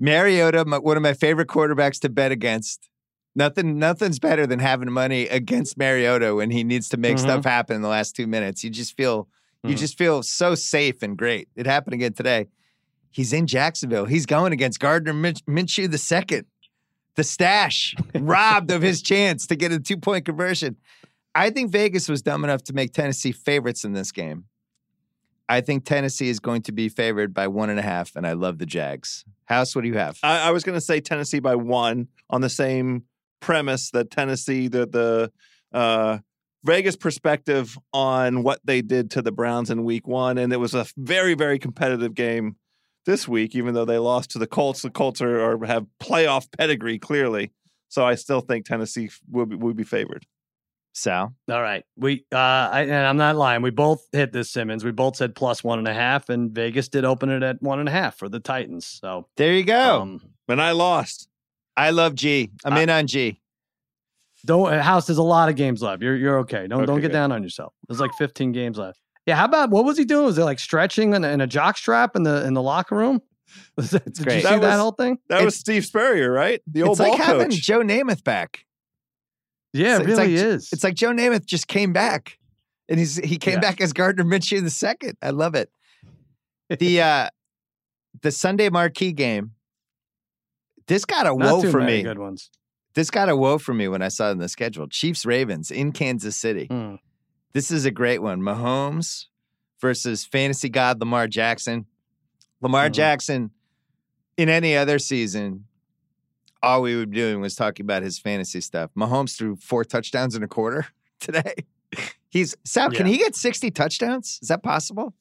Mariota, my, one of my favorite quarterbacks to bet against. Nothing, nothing's better than having money against Mariota when he needs to make Mhm. stuff happen in the last two minutes. You just feel, you Mhm. just feel so safe and great. It happened again today. He's in Jacksonville. He's going against Gardner Min- Minshew the second, the stash, *laughs* robbed of his chance to get a two point conversion. I think Vegas was dumb enough to make Tennessee favorites in this game. I think Tennessee is going to be favored by one and a half, and I love the Jags. House, what do you have? I, I was going to say Tennessee by one on the same premise that Tennessee, the the uh, Vegas perspective on what they did to the Browns in Week One, and it was a very very competitive game this week. Even though they lost to the Colts, the Colts are, are have playoff pedigree clearly. So I still think Tennessee would be, would be favored. Sal. All right. We uh I, and I'm not lying. We both hit this Simmons. We both said plus one and a half, and Vegas did open it at one and a half for the Titans. So There you go. um And I lost. I love G. I'm I- in on G. don't uh, house there's a lot of games left. You're you're okay. Don't don't get good. down on yourself. There's like 15 games left. Yeah, how about what was he doing? Was it like stretching in, a- in a jock strap in the in the locker room? *laughs* Was it- Did great. you see That that, whole thing? That It's- was Steve Spurrier, right? The old It's like ball having. Joe Namath back. Yeah, It's- it it's really like- is. It's like Joe Namath just came back, and he's he came Yeah. back as Gardner Minshew the second. I love it. The *laughs* uh the Sunday marquee game. This got a not woe for me. good ones. This got a woe for me when I saw it in the schedule. Chiefs Ravens in Kansas City. Hmm. This is a great one. Mahomes versus fantasy god Lamar Jackson. Lamar Mhm. Jackson, in any other season, all we would be doing was talking about his fantasy stuff. Mahomes threw four touchdowns in a quarter *laughs* today. He's Sal, can he get 60 touchdowns? Is that possible?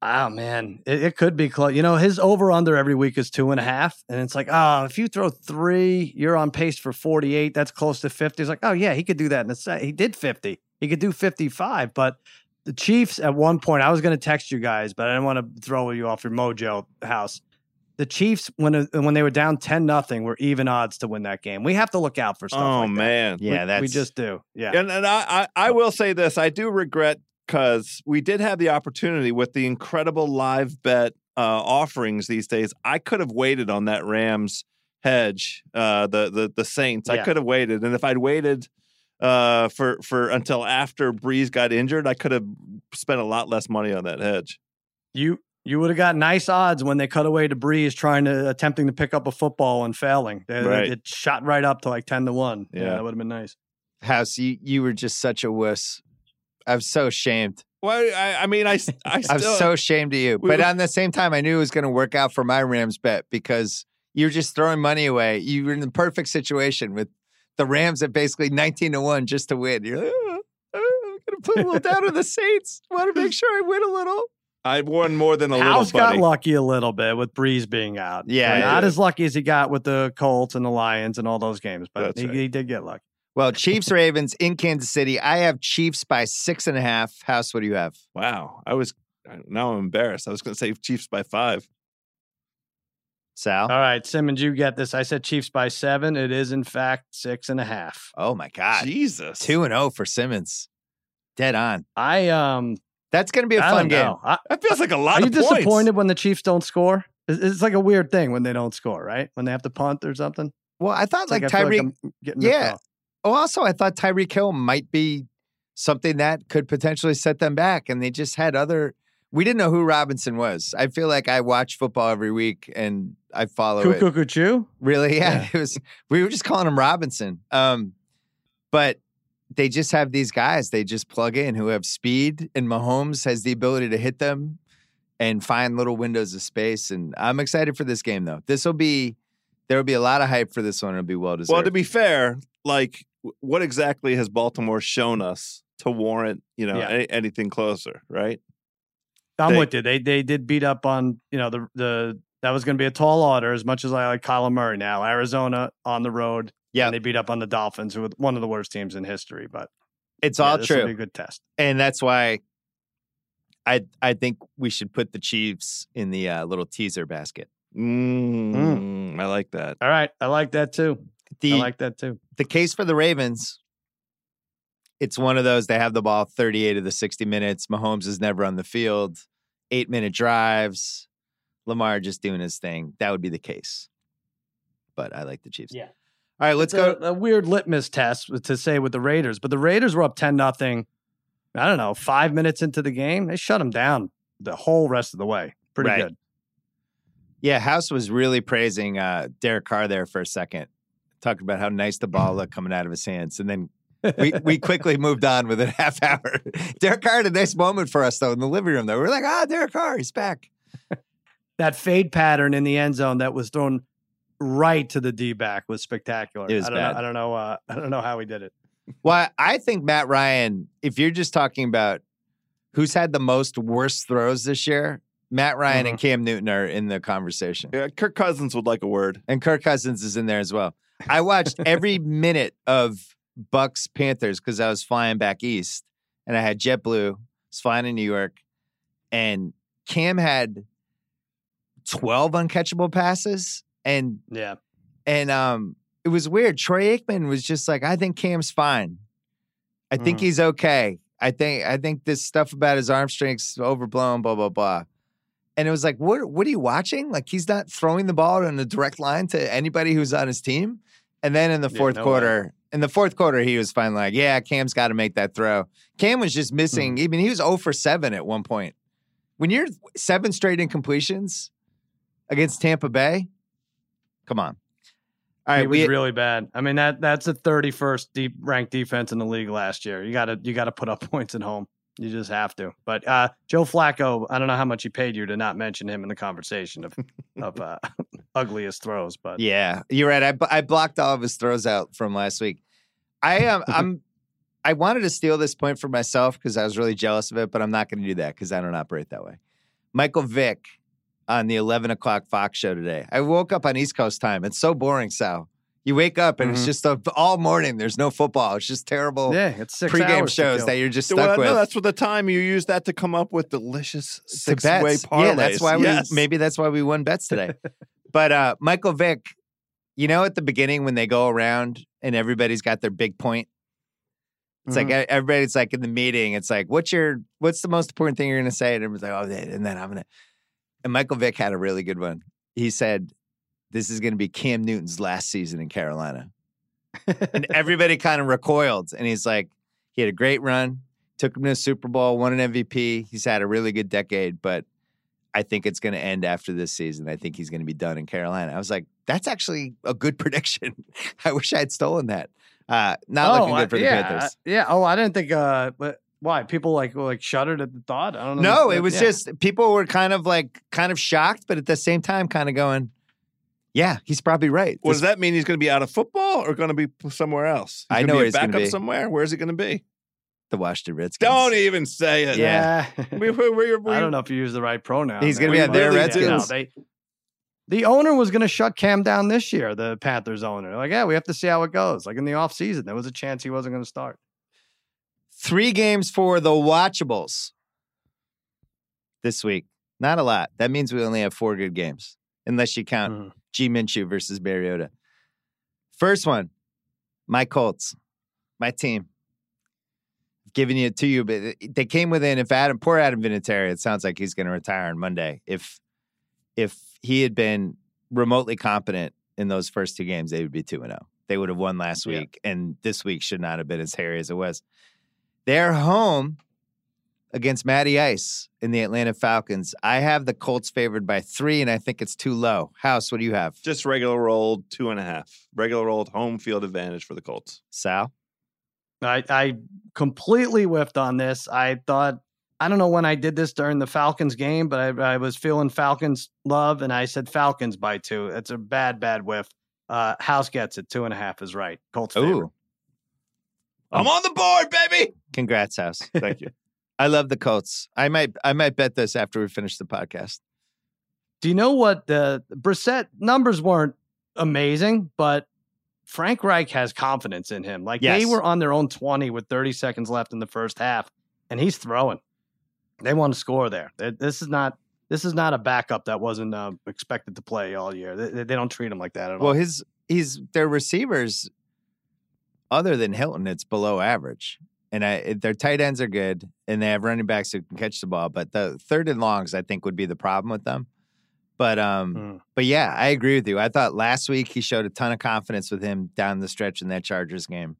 Oh man, it, it could be close. You know, his over under every week is two and a half, and it's like, oh, if you throw three, you're on pace for forty eight. That's close to fifty. It's like, oh yeah, he could do that in a set. He did fifty. He could do fifty five. But the Chiefs at one point, I was going to text you guys, but I didn't want to throw you off your mojo house. The Chiefs, when uh, when they were down ten nothing, were even odds to win that game. We have to look out for stuff. oh like that. man. Yeah, we, that's we just do. Yeah, And and I, I, I will say this: I do regret because we did have the opportunity with the incredible live bet uh, offerings these days. I could have waited on that Rams hedge, uh, the the the Saints. I could have waited, and if I'd waited uh, for for until after Brees got injured, I could have spent a lot less money on that hedge. You you would have got nice odds when they cut away to Brees trying to attempting to pick up a football and failing. They- they- Right. It shot right up to like ten to one. Yeah, Yeah. that would have been nice. House, you, you were just such a wuss. I'm so ashamed. Well, I, I mean, I s- I I'm still so ashamed of you. We- But we- on the same time, I knew it was going to work out for my Rams bet because you're just throwing money away. You were in the perfect situation with the Rams at basically 19 to 1 just to win. You're like, oh, oh, I'm going to put a little down on the Saints. Want to make sure I win a little. I won more than a House little. got buddy. lucky a little bit with Brees being out. Yeah, not did. as lucky as he got with the Colts and the Lions and all those games, but he, right. he did get lucky. Well, Chiefs Ravens in Kansas City. I have Chiefs by six and a half. House, what do you have? Wow, I was now I'm embarrassed. I was going to say Chiefs by five. Sal? All right, Simmons, you get this. I said Chiefs by seven. It is in fact six and a half. Oh my God. Jesus, 2 and 0 for Simmons. Dead on. I um That's going to be a I fun game. I, That feels like a lot Are you points. disappointed when the Chiefs don't score? It's, it's like a weird thing when they don't score, right? When they have to punt or something. Well, I thought It's like, I Tyreek. I'm getting Yeah. Off. Oh, also, I thought Tyreek Hill might be something that could potentially set them back, and they just had other. We didn't know who Robinson was. I feel like I watch football every week and I follow it. Cuckoo Cuckoo. Really, *laughs* yeah, Yeah. It was. We were just calling him Robinson. Um, but they just have these guys. They just plug in who have speed, and Mahomes has the ability to hit them and find little windows of space. And I'm excited for this game, though. This will be. There will be a lot of hype for this one. It'll be well deserved. Well, to be fair, like w- what exactly has Baltimore shown us to warrant you know Yeah. any, anything closer? Right? I'm They- with you. They they did beat up on you know the the that was going to be a tall order. As much as I like Kyler Murray now, Arizona on the road. Yeah. and they beat up on the Dolphins, who were one of the worst teams in history. But it's yeah, all true. A good test. and that's why I I think we should put the Chiefs in the uh, little teaser basket. Mm, I like that. All right, I like that too. The I like that too. the case for the Ravens it's one of those they have the ball 38 of the 60 minutes. Mahomes is never on the field. Eight minute drives. Lamar just doing his thing. That would be the case. But I like the Chiefs. Yeah. All right, let's It's go. a, a weird litmus test to say with the Raiders, but the Raiders were up ten nothing. I don't know, five minutes into the game, they shut them down the whole rest of the way. Pretty Right. good. Yeah, House was really praising uh, Derek Carr there for a second, talking about how nice the ball looked coming out of his hands, and then we we *laughs* quickly moved on within a half hour. *laughs* Derek Carr had a nice moment for us though in the living room. Though we were like, ah, Derek Carr, he's back. That fade pattern in the end zone that was thrown right to the D back was spectacular. Was I don't know. I don't know. Uh, *laughs* I don't know how he did it. Well, I think Matt Ryan. If you're just talking about who's had the most worst throws this year, Matt Ryan and Cam Newton are in the conversation, Yeah, Kirk Cousins would like a word. and Kirk Cousins is in there as well. I watched *laughs* every minute of Bucks Panthers because I was flying back east, and I had JetBlue. I was flying in New York, and Cam had twelve uncatchable passes, and Yeah. and um, it was weird. Troy Aikman was just like, I think Cam's fine. I think Mhm. he's okay. I think I think this stuff about his arm strength's overblown, blah, blah, blah. And it was like, what what are you watching? Like he's not throwing the ball in a direct line to anybody who's on his team. And then in the Yeah, fourth no way. quarter, in the fourth quarter, he was finally like, Yeah, Cam's got to make that throw. Cam was just missing, Mm-hmm. even he was 0 for 7 at one point. When you're seven straight incompletions against Tampa Bay, come on. All right, it was we, really bad. I mean that that's the 31st deep ranked defense in the league last year. You got to you got to put up *laughs* points at home. You just have to. But uh, Joe Flacco, I don't know how much he paid you to not mention him in the conversation of of *laughs* uh, ugliest throws. But Yeah, you're right. I, b- I blocked all of his throws out from last week. I am. *laughs* I'm. I wanted to steal this point for myself because I was really jealous of it, but I'm not going to do that because I don't operate that way. Michael Vick on the 11 o'clock Fox show today. I woke up on East Coast time. It's so boring, Sal. You wake up and it's Mhm. just a, all morning. There's no football. It's just terrible yeah, it's six pregame hours shows that you're just stuck Well, with. no, that's what the time you use that to come up with delicious six way parlays. Yeah, that's why we maybe that's why we won bets today. *laughs* but uh Michael Vick, you know, at the beginning when they go around and everybody's got their big point. It's like Mhm. e- everybody's like in the meeting. It's like, what's your what's the most important thing you're gonna say? And everyone's like, oh, and then I'm gonna. And Michael Vick had a really good one. He said, "This is gonna be Cam Newton's last season in Carolina." and *laughs* everybody kind of recoiled. And he's like, he had a great run, took him to a Super Bowl, won an MVP. He's had a really good decade, but I think it's going to end after this season. I think he's going to be done in Carolina. I was like, that's actually a good *laughs* prediction. I wish I had stolen that. Uh, not looking I- good for the yeah, Panthers. I- yeah. Oh, I didn't think. Uh, but why people like like shuddered at the thought? I don't know. No, it was Yeah. just people were kind of like kind of shocked, but at the same time, kind of going, yeah, he's probably right. Well, This- does that mean he's going to be out of football or going to be somewhere else? He's I know be where a he's gonna backup be. somewhere. Where's he going to be? the Washington Redskins. Don't even say it. Yeah. We, we, we, *laughs* we, I don't know if you use the right pronoun. He's gonna be at but- their Yeah, Redskins. no, they- the owner was going to shut Cam down this year. The Panthers owner, like, yeah, we have to see how it goes. Like in the offseason, there was a chance he wasn't going to start. Three games for the watchables this week. Not a lot. That means we only have four good games, unless you count Mhm. G Minshew versus Mariota. First one, my Colts, my team. Giving it to you, but they came within. If Adam, poor Adam Vinatieri, it sounds like he's going to retire on Monday. If if he had been remotely competent in those first two games, they would be two and zero. They would have won last Yeah. week, and this week should not have been as hairy as it was. They're home against Matty Ice in the Atlanta Falcons. I have the Colts favored by three, and I think it's too low. House, what do you have? Just regular old two and a half. Regular old home field advantage for the Colts. Sal? I, I completely whiffed on this. I thought, I don't know when I did this during the Falcons game, but I, I was feeling Falcons love, and I said Falcons by two. It's a bad, bad whiff. Uh, House gets it. Two and a half is right. Colts favorite. Ooh, I'm on the board, baby. congrats, House. Thank you. I love the Colts. I might I might bet this after we finish the podcast. Do you know what the Brissett numbers weren't amazing, but Frank Reich has confidence in him. Like Yes. they were on their own 20 with 30 seconds left in the first half, and he's throwing. They want to score there. This is not this is not a backup that wasn't uh, expected to play all year. They, they don't treat him like that at Well, all. Well, his he's their receivers, other than Hilton, it's below average. And I, their tight ends are good, and they have running backs who can catch the ball. But the third and longs, I think, would be the problem with them. But um, Mm. but yeah, I agree with you. I thought last week he showed a ton of confidence with him down the stretch in that Chargers game,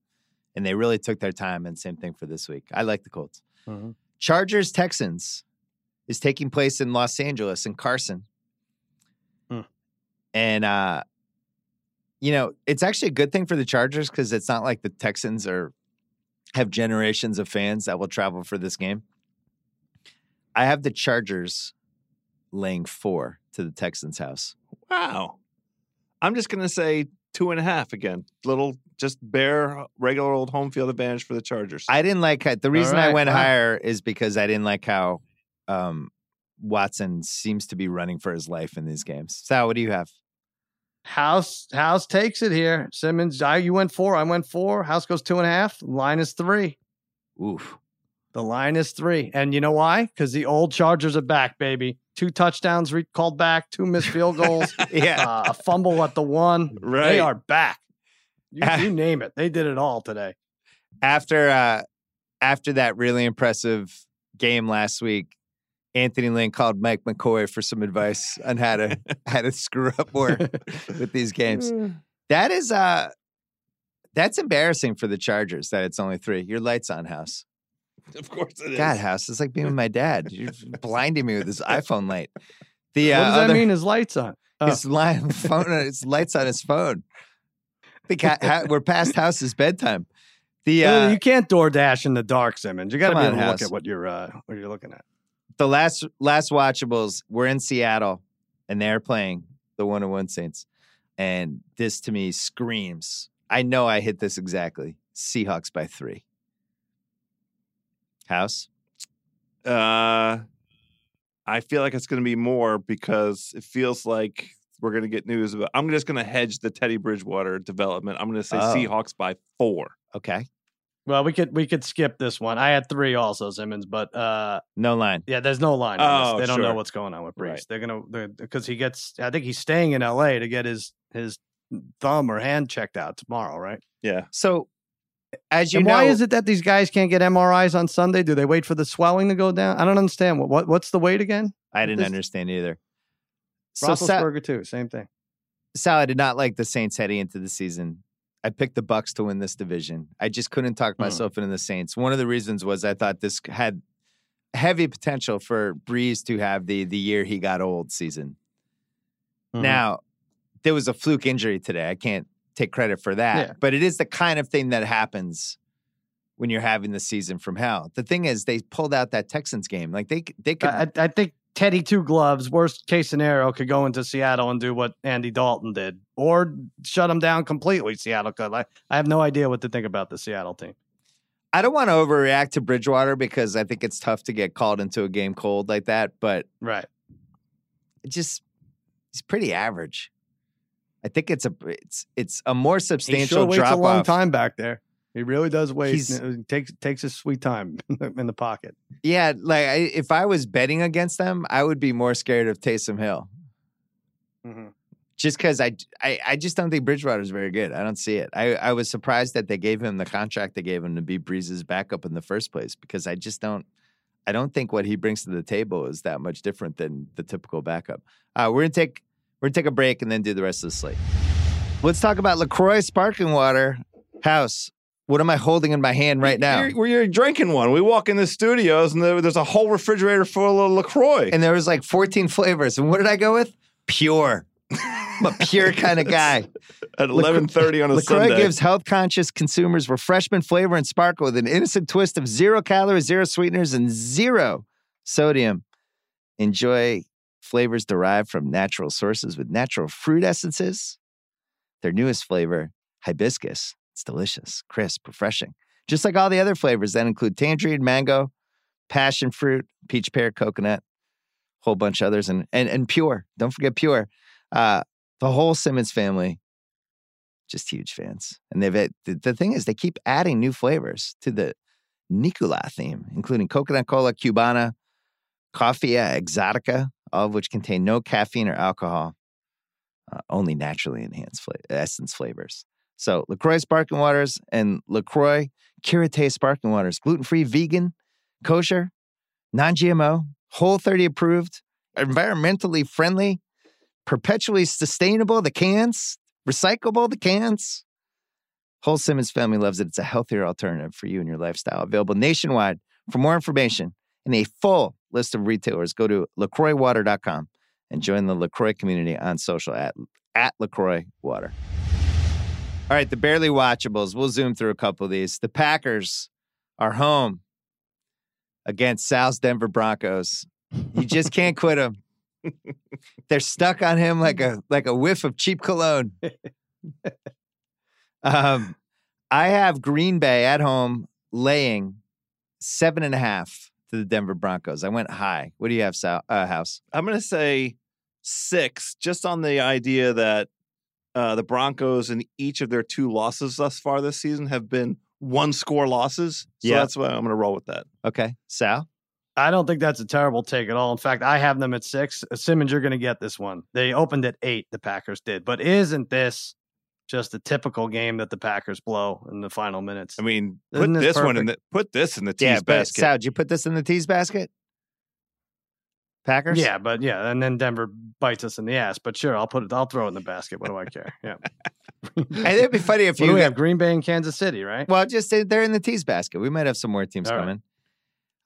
and they really took their time. And same thing for this week. I like the Colts. Mhm. Chargers Texans is taking place in Los Angeles in Carson. Hmm. And uh you know, it's actually a good thing for the Chargers cuz it's not like the Texans are have generations of fans that will travel for this game. I have the Chargers laying 4 to the Texans house. Wow. I'm just gonna say two and a half again. Little, just bare, regular old home field advantage for the Chargers. I didn't like how, the reason I went wow. higher is because I didn't like how um Watson seems to be running for his life in these games. Sal, what do you have? House House takes it here. Simmons, I you went four. I went four. House goes two and a half. Line is three. Oof. The line is three. And you know why? Because the old Chargers are back, baby. Two touchdowns re- called back, two missed field *laughs* goals, Yeah. uh, a fumble at the one. right. They are back. You, you name it. They did it all today. after uh after that really impressive game last week, Anthony Lynn called Mike McCoy for some advice on how to *laughs* how to screw up more with these games. That is uh that's embarrassing for the Chargers that it's only three. Your lights on house. Of course it is. God, house. It's like being with *laughs* my dad. You're blinding me with this iPhone light. The uh, what does that other, mean? His lights on. Oh. His line *laughs* phone. His lights on his phone. I think ha- ha- we're past house's bedtime. The Uh, uh, you can't door dash in the dark, Simmons. You got to be able to House. look at what you're uh, what you're looking at. The last last watchables we're in Seattle and they're playing the one on one Saints. And this to me screams. I know I hit this exactly. Seahawks by three. House. Uh, I feel like it's going to be more because it feels like we're going to get news about. I'm just going to hedge the Teddy Bridgewater development. I'm going to say Oh. Seahawks by four. Okay. Well, we could we could skip this one. I had three also, Simmons, but uh, No line. yeah, there's no line. on this. Oh, they don't know what's going on with Brees. Right. They're gonna because he gets. I think he's staying in L.A. to get his his thumb or hand checked out tomorrow, right? Yeah. So as you and know, why is it that these guys can't get MRIs on Sunday? Do they wait for the swelling to go down? I don't understand. What, what what's the wait again? I didn't this- understand either. So Sal, Roethlisberger too, same thing. Sal, I did not like the Saints heading into the season. I picked the Bucks to win this division. I just couldn't talk Hmm. myself into the Saints. One of the reasons was I thought this had heavy potential for Brees to have the the year he got old season. Mhm. Now, there was a fluke injury today. I can't take credit for that, Yeah. but it is the kind of thing that happens when you're having the season from hell. The thing is, they pulled out that Texans game. Like they they could. I I think Teddy Two Gloves, worst case scenario, could go into Seattle and do what Andy Dalton did, or shut them down completely. Seattle could. I, I have no idea what to think about the Seattle team. I don't want to overreact to Bridgewater because I think it's tough to get called into a game cold like that, but Right. it just he's pretty average. I think it's a it's it's a more He substantial sure waits drop a long time back there. He really does He takes takes his sweet time *laughs* in the pocket. Yeah, like I, if I was betting against them, I would be more scared of Taysom Hill. Mhm. Just because I, I I just don't think Bridgewater is very good. I don't see it. I, I was surprised that they gave him the contract they gave him to be Brees's backup in the first place because I just don't I don't think what he brings to the table is that much different than the typical backup. Uh, we're gonna take we're gonna take a break and then do the rest of the slate. Let's talk about Lacroix sparkling water. House, what am I holding in my hand right now? You're, you're drinking one. We walk in the studios and there, there's a whole refrigerator full of LaCroix. and there was like 14 flavors. And what did I go with? Pure. I'm a pure kind of *laughs* guy. At 11:30 on a LaCroix Sunday. gives health conscious consumers refreshment, flavor, and sparkle with an innocent twist of zero calories, zero sweeteners, and zero sodium. Enjoy flavors derived from natural sources with natural fruit essences. Their newest flavor, hibiscus. It's delicious, crisp, refreshing. Just like all the other flavors that include tangerine, mango, passion fruit, peach pear, coconut, whole bunch of others, and and, and pure. Don't forget pure. Uh, the whole Simmons family just huge fans. And they've the, the thing is they keep adding new flavors to the Nicola theme, including coconut cola, cubana, coffea exotica, all of which contain no caffeine or alcohol, uh, only naturally enhanced fla- essence flavors. So LaCroix Sparkling Waters and LaCroix Curate Sparkling Waters, gluten free, vegan, kosher, non GMO, whole 30 approved, environmentally friendly, perpetually sustainable. The cans, recyclable, the cans. Whole Simmons family loves it. It's a healthier alternative for you and your lifestyle. Available nationwide. For more information and a full list of retailers, go to lacroixwater.com and join the LaCroix community on social at, at LaCroix Water. All right, the barely watchables. We'll zoom through a couple of these. The Packers are home against Sal's Denver Broncos. You just can't quit them. *laughs* They're stuck on him like a like a whiff of cheap cologne. *laughs* um, I have Green Bay at home laying seven and a half to the Denver Broncos. I went high. What do you have, Sal, uh, House? I'm going to say six, just on the idea that uh, the Broncos in each of their two losses thus far this season have been one score losses. So Yeah. that's why I'm going to roll with that. Okay, Sal. I don't think that's a terrible take at all. In fact, I have them at six. Uh, Simmons, you're going to get this one. They opened at eight, the Packers did. But isn't this just a typical game that the Packers blow in the final minutes? I mean, put Isn't this this one in the put this in the tease yeah, basket. Sal, did you put this in the tease basket? Packers. yeah, but yeah, and then Denver bites us in the ass. But sure, I'll put it. I'll throw it in the basket. What do I care? Yeah. Hey, it'd be funny *laughs* if you we have? Green Bay and Kansas City, right? Well, just uh, they're in the tease basket. We might have some more teams All right. coming.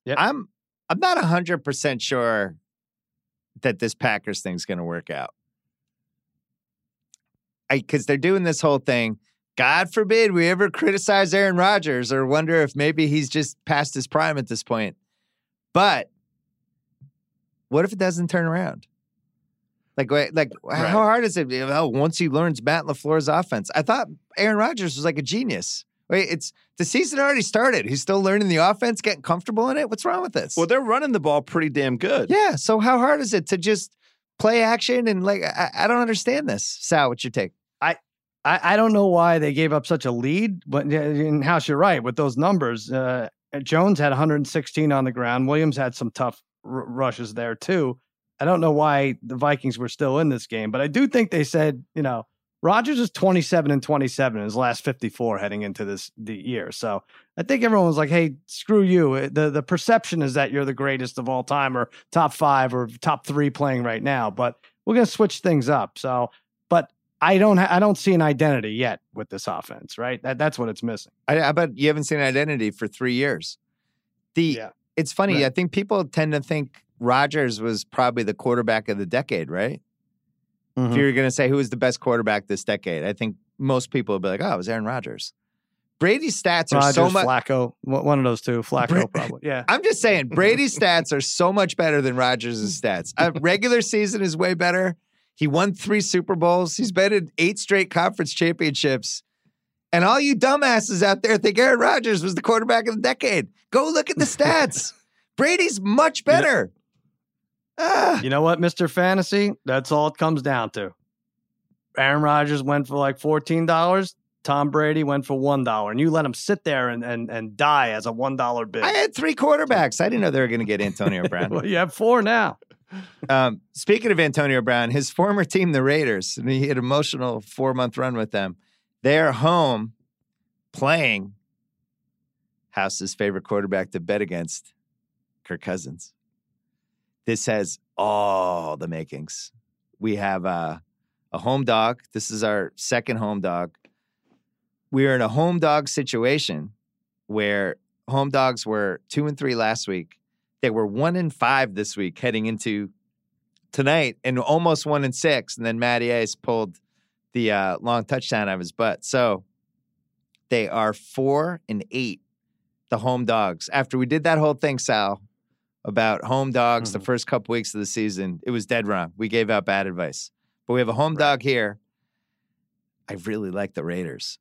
Yeah, I'm I'm not hundred percent sure that this Packers thing's going to work out. I because they're doing this whole thing. God forbid we ever criticize Aaron Rodgers or wonder if maybe he's just past his prime at this point. But what if it doesn't turn around? Like, wait, like Right. how hard is it? Oh, once he learns Matt Lafleur's offense, I thought Aaron Rodgers was like a genius. Wait, it's the season already started. He's still learning the offense, getting comfortable in it. What's wrong with this? well, they're running the ball pretty damn good. yeah. So how hard is it to just play action and like I, I don't understand this. Sal, what's your take? I, I don't know why they gave up such a lead, but yeah, in house, you're right with those numbers. Uh, Jones had 116 on the ground. Williams had some tough r- rushes there too. I don't know why the Vikings were still in this game, but I do think they said, you know, Rodgers is 27 and 27 in his last 54 heading into this the year. So I think everyone was like, "Hey, screw you." The The perception is that you're the greatest of all time, or top five, or top three playing right now. But we're gonna switch things up. So, but I don't ha- I don't see an identity yet with this offense, right? That that's what it's missing. I, I bet you haven't seen identity for three years. The Yeah. It's funny. Right. I think people tend to think Rodgers was probably the quarterback of the decade, right? If mm-hmm. you're going to say who was the best quarterback this decade, I think most people would be like, "Oh, it was Aaron Rodgers." Brady's stats are Rodgers, so much. Flacco, one one of those two. Flacco, Bra- probably. Yeah. *laughs* I'm just saying, *laughs* Brady's stats are so much better than Rodgers' stats. A regular season is way better. He won three Super Bowls. He's been in eight straight conference championships. And all you dumbasses out there think Aaron Rodgers was the quarterback of the decade. Go look at the *laughs* stats. Brady's much You know- better. Ah, You know what, Mister Fantasy? That's all it comes down to. Aaron Rodgers went for like fourteen dollars. Tom Brady went for one dollar, and you let him sit there and and, and die as a one dollar bid. I had three quarterbacks. I didn't know they were going to get Antonio *laughs* Brown. well, you have four now. Um, speaking of Antonio Brown, his former team, the Raiders, and he had an emotional four month run with them. They're home playing House's favorite quarterback to bet against, Kirk Cousins. This has all the makings. We have uh, a home dog. This is our second home dog. We are in a home dog situation where home dogs were two and three last week. They were one and five this week heading into tonight and almost one and six. And then Matty Ice pulled the uh, long touchdown out of his butt. So they are four and eight, the home dogs. After we did that whole thing, Sal, about home dogs the Mhm. first couple weeks of the season, it was dead wrong. We gave out bad advice. But we have a home dog here. I really like the Raiders.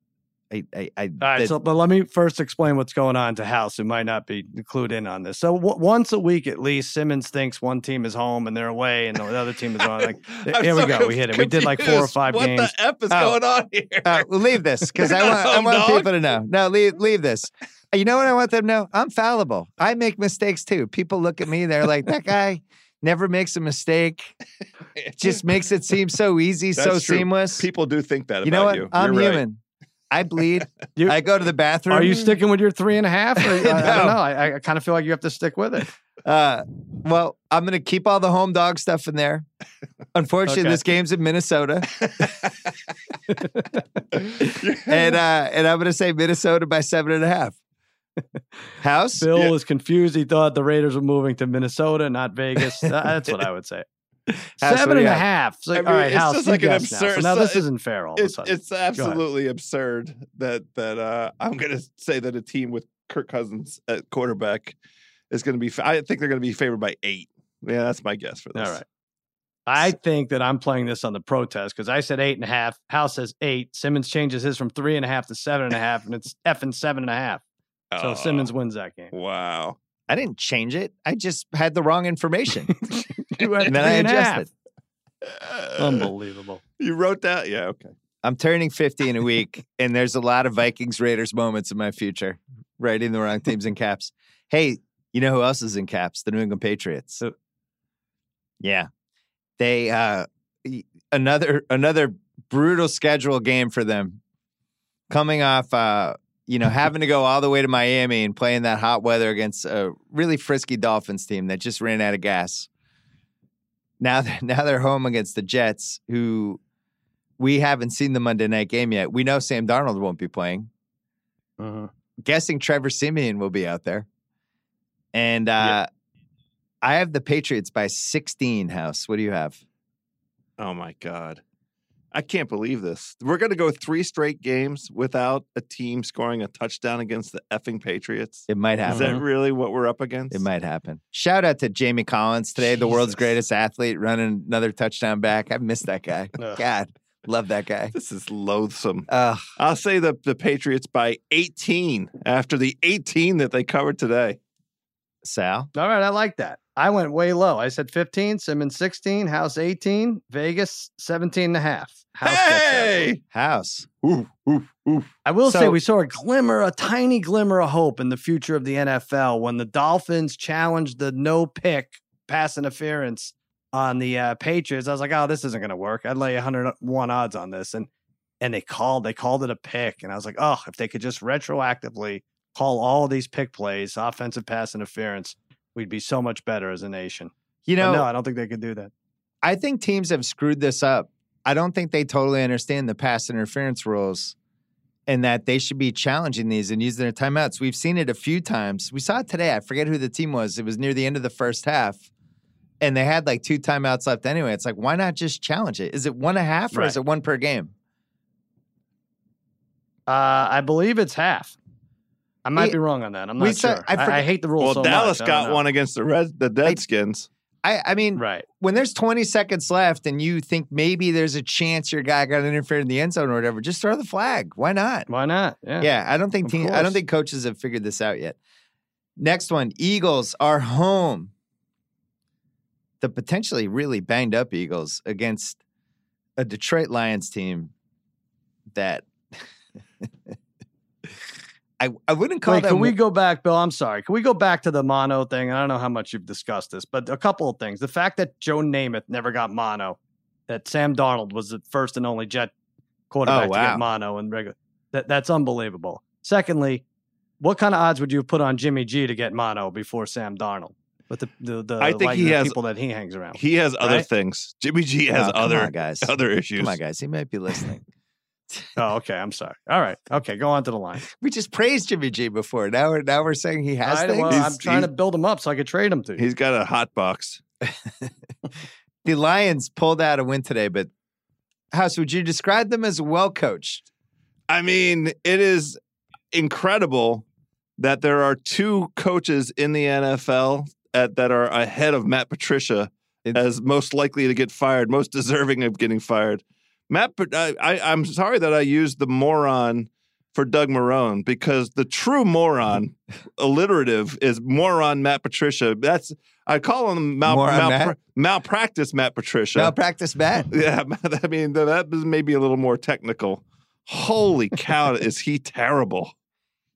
I, I, I All right, so but let me first explain what's going on to House, who might not be clued in on this. So w- once a week at least, Simmons thinks one team is home and they're away, and the other team is on. Like, *laughs* here we so go, we hit it. We did like four or five what games. What the f is Oh. going on here? Uh, well, leave this because I *laughs* want, I want dog? people to know. No, leave leave this. You know what I want them to know? I'm fallible. I make mistakes too. People look at me, they're like, that guy never makes a mistake. It *laughs* Just makes it seem so easy, so true. seamless. People do think that you know what? you. I'm You're right. Human. I bleed. You- I go to the bathroom. Are you sticking with your three and a half? Or, *laughs* I, I No. don't know. I, I kind of feel like you have to stick with it. Uh, well, I'm going to keep all the home dog stuff in there. Unfortunately, Okay. this game's in Minnesota, *laughs* and uh, and I'm going to say Minnesota by seven and a half. House. Bill Yeah. was confused. He thought the Raiders were moving to Minnesota, not Vegas. *laughs* That's what I would say. *laughs* what Seven do you and a have? half. It's like, I mean, all right, it's House, just like an guess now. So now this it- isn't fair all of a it's, sudden. it's absolutely absurd that that uh, I'm going to say that a team with Kirk Cousins at quarterback is going to be. I think they're going to be favored by eight. Yeah, that's my guess for this. All right. I think that I'm playing this on the protest because I said eight and a half. House says eight. Simmons changes his from three and a half to seven and a half, and it's effing seven and a half. So Oh, Simmons wins that game. Wow. I didn't change it. I just had the wrong information, *laughs* You had and then I and a half. adjusted. Unbelievable. You wrote that? Yeah. Okay. I'm turning 50 in a week, and there's a lot of Vikings Raiders moments in my future. Writing the wrong teams in caps. Hey, you know who else is in caps? The New England Patriots. Who? Yeah, they uh, another another brutal schedule game for them. Coming off, uh, you know, *laughs* having to go all the way to Miami and playing that hot weather against a really frisky Dolphins team that just ran out of gas. Now, they're- *laughs* now they're home against the Jets, who we haven't seen the Monday night game yet. We know Sam Darnold won't be playing. Mhm. Guessing Trevor Siemian will be out there. And uh, I have the Patriots by 16, House. What do you have? Oh my God. I can't believe this. We're going to go three straight games without a team scoring a touchdown against the effing Patriots. It might happen. Is that really what we're up against? It might happen. Shout out to Jamie Collins today, the world's greatest athlete, running another touchdown back. I missed that guy. *laughs* God, love that guy. This is loathsome. Uh, I'll say the, the Patriots by 18 after the 18 that they covered today. Sal, All right, I like that. I went way low. I said 15, Simmons 16, House 18, Vegas 17 and a half. House gets that one. hey! House. Oof, oof, oof. I will say we saw a glimmer, a tiny glimmer of hope in the future of the NFL when the Dolphins challenged the no pick pass interference on the uh, Patriots. I was like, oh, this isn't going to work. I'd lay 101 odds on this, and and they called they called it a pick, and I was like, oh, if they could just retroactively call all these pick plays offensive pass interference, we'd be so much better as a nation. You But know, no, I don't think they could do that. I think teams have screwed this up. I don't think they totally understand the pass interference rules and that they should be challenging these and using their timeouts. We've seen it a few times. We saw it today. I forget who the team was. It was near the end of the first half. And they had like two timeouts left anyway. It's like, why not just challenge it? Is it one and a half or is it one per game? Uh, I believe it's half. I might We- be wrong on that. I'm we not saw- sure. I I, I, hate the rules Well, so Dallas much. I don't got one against the Red, the Deadskins. I, I mean, Right. when there's 20 seconds left and you think maybe there's a chance your guy got interfered in the end zone or whatever, just throw the flag. Why not? Why not? Yeah. Yeah, I don't think Of team, I don't think coaches have figured this out yet. Next one, Eagles are home. The potentially really banged up Eagles against a Detroit Lions team that *laughs* I I wouldn't call Wait, them can we go back, Bill? I'm sorry. Can we go back to the mono thing? I don't know how much you've discussed this, but a couple of things. The fact that Joe Namath never got mono, that Sam Darnold was the first and only Jet quarterback oh, to wow. get mono and regular. That that's unbelievable. Secondly, what kind of odds would you have put on Jimmy G to get mono before Sam Darnold? With the the, the I think he the has- people that he hangs around. He has other Right? things. Jimmy G has oh, come other on, guys. other issues. Come on, guys. He might be listening. Oh, okay. I'm sorry. All right. Okay, go on to the line. *laughs* we just praised Jimmy G before. Now we're now we're saying he has right, things. well, He's- I'm trying to build him up so I could trade him to you. He's got a hot box. *laughs* the Lions pulled out a win today, but House, would you describe them as well coached? I mean, it is incredible that there are two coaches in the NFL at, that are ahead of Matt Patricia It's- as most likely to get fired, most deserving of getting fired. Matt, Pat- I, uh, I, I'm sorry that I used the moron for Doug Marrone because the true moron, alliterative, is moron Matt Patricia. That's I call him mal, mal, Matt? malpractice Matt Patricia. Malpractice Matt. *laughs* Yeah, *laughs* I mean that that is maybe a little more technical. Holy cow, *laughs* is he terrible?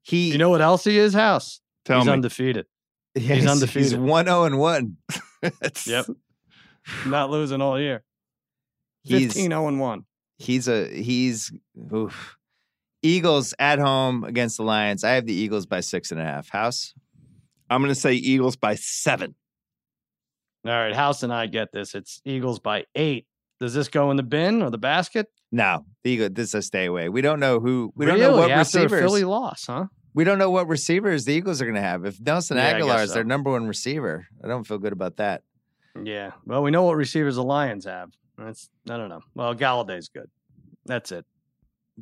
He You know what else he is, House? Tell he's me. undefeated. Yes, He's He's undefeated. 1 0 and 1. Yep. Not losing all year. He's 15 0 and 1. he's a he's oof. Eagles at home against the Lions. I have the Eagles by six and a half. House. I'm going to say Eagles by seven. All right, House and I get this. It's Eagles by eight. Does this go in the bin or the basket? No, the Eagle. This is a stay away. We don't know who. We really? don't know what After receivers. Philly loss, huh? We don't know what receivers the Eagles are going to have. If Nelson Yeah, Agholor guess is their number one receiver, I don't feel good about that. Yeah. Well, we know what receivers the Lions have. That's I don't know. Well, Golladay's good. That's it.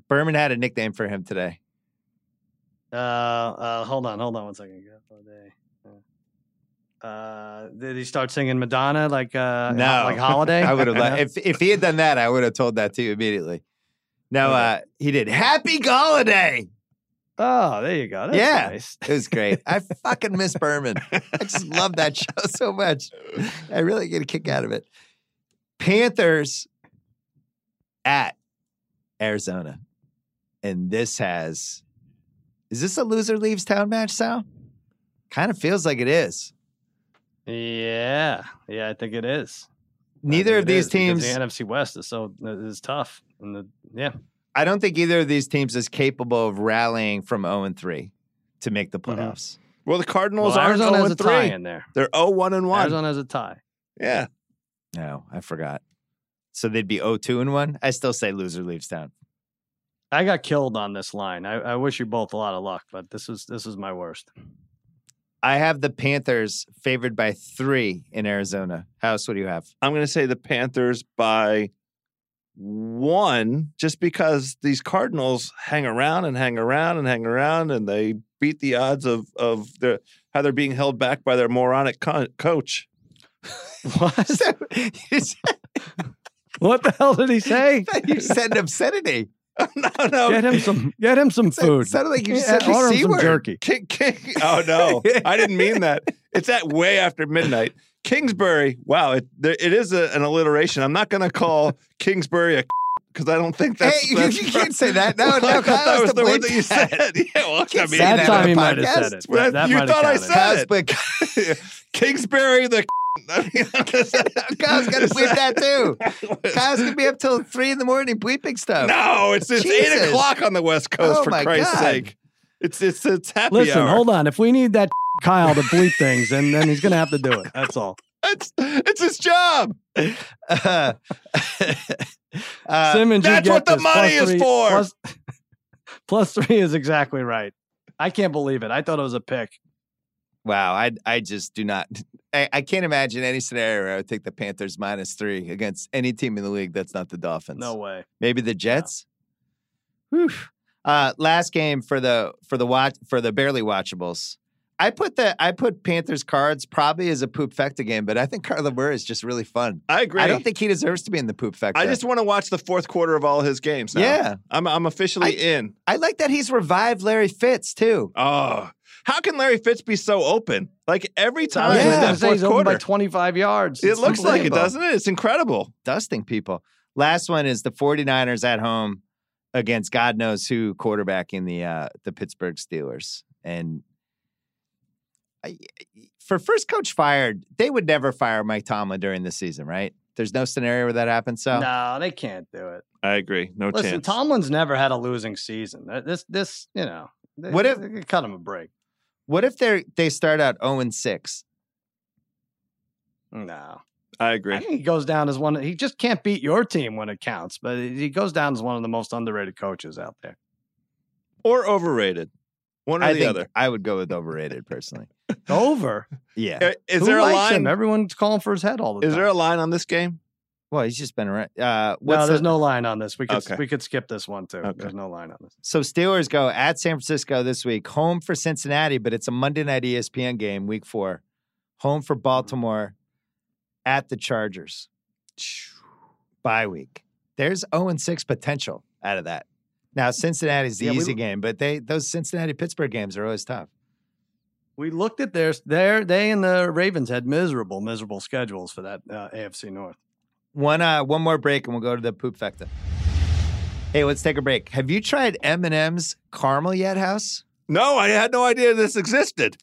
Berman had a nickname for him today. Uh, uh, hold on, hold on one second. Golladay. Uh, did he start singing Madonna like uh No. like *laughs* Holiday? I would have No? *laughs* if if he had done that, I would have told that to you immediately. No, Okay. uh, he did. Happy Golladay. Oh, there you go. That's Yeah. nice. It was great. I fucking miss Berman. I just love that *laughs* show so much. I really get a kick out of it. Panthers at Arizona. And this has is this a loser leaves town match, Sal? Kind of feels like it is. Yeah, yeah, I think it is. Neither of these teams the NFC West is so is tough, and the yeah, I don't think either of these teams is capable of rallying from 0 and 3 to make the Mhm. playoffs. Well, the Cardinals well, are Arizona 0 has a and tie 3. in there. They're 0 1 and 1. Arizona has a tie. Yeah. No, I forgot. So they'd be 0 2 and 1. I still say loser leaves town. I got killed on this line. I, I wish you both a lot of luck, but this is this is my worst. I have the Panthers favored by three in Arizona. House, what do you have? I'm going to say the Panthers by one, just because these Cardinals hang around and hang around and hang around, and they beat the odds of of their how they're being held back by their moronic co- coach. *laughs* What? So, said, what the hell did he say? *laughs* you said obscenity. *laughs* no, no, Get him some. Get him some Sounded- food. sounded like you Yeah, said the C word. jerky. King, King. Oh no, I didn't mean that. It's at way after midnight. Kingsbury. Wow, it there, it is a, an alliteration. I'm not going to call Kingsbury a because I don't think that's. Hey, you- that's you can't say that. No, I no, thought that was the word that you said. Yeah, well, I mean, That that time he might have said it. That, that you thought I said it. but Kingsbury the. *laughs* I mean, *laughs* Kyle's got to bleep that too. *laughs* Kyle's going to be up till three in the morning bleeping stuff. No, it's it's eight o'clock on the West Coast Oh for Christ's God. sake. It's it's it's happy Listen, hour. hold on. If we need that Kyle to bleep things, and then he's gonna have to do it. That's all. It's it's his job. Uh, uh, Simmons, that's what the this. money Plus is three- for. Plus, plus three is exactly right. I can't believe it. I thought it was a pick. wow, I I just do not. I, I can't imagine any scenario where I would take the Panthers minus three against any team in the league that's not the Dolphins. No way. Maybe the Jets. Whew. Uh, last game for the for the watch for the barely watchables. I put the I put Panthers cards probably as a poop fecta game, but I think Kyler Murray is just really fun. I agree. I don't think he deserves to be in the poop fecta. I just want to watch the fourth quarter of all his games. Now. Yeah. I'm I'm officially in. I like that he's revived Larry Fitz too. Oh, how can Larry Fitz be so open? Like every time Yeah. in that fourth he's open by 25 yards. it It's looks like it, doesn't it? It's incredible. Dusting people. Last one is the 49ers at home against God knows who quarterbacking the uh, the Pittsburgh Steelers. And I, for first coach fired, they would never fire Mike Tomlin during the season, right? There's no scenario where that happens. So No, they can't do it. I agree. No Listen, chance. Tomlin's never had a losing season. This, this, you know, they, What if- they cut him a break? What if they they start out 0 and 6? No, I I agree. think he goes down as one. He just can't beat your team when it counts, but he goes down as one of the most underrated coaches out there. Or overrated. One or I the think other. I would go with overrated personally. Over. Yeah. Uh, Is Who there a line? Him? Everyone's calling for his head all the Is time. Is there a line on this game? Well, he's just been around. Uh, no, there's the- no line on this. We could Okay. we could skip this one too. Okay. There's no line on this. So Steelers go at San Francisco this week, home for Cincinnati, but it's a Monday night ESPN game, week four. Home for Baltimore at the Chargers. Bye week. There's 0 and 6 potential out of that. Now Cincinnati's the Yeah, we- easy game, but they those Cincinnati Pittsburgh games are always tough. We looked at theirs. There, they and the Ravens had miserable, miserable schedules for that uh, AFC North. One uh one more break and we'll go to the poop fecta. Hey, let's take a break. Have you tried M&M's caramel yet, House? No, I had no idea this existed.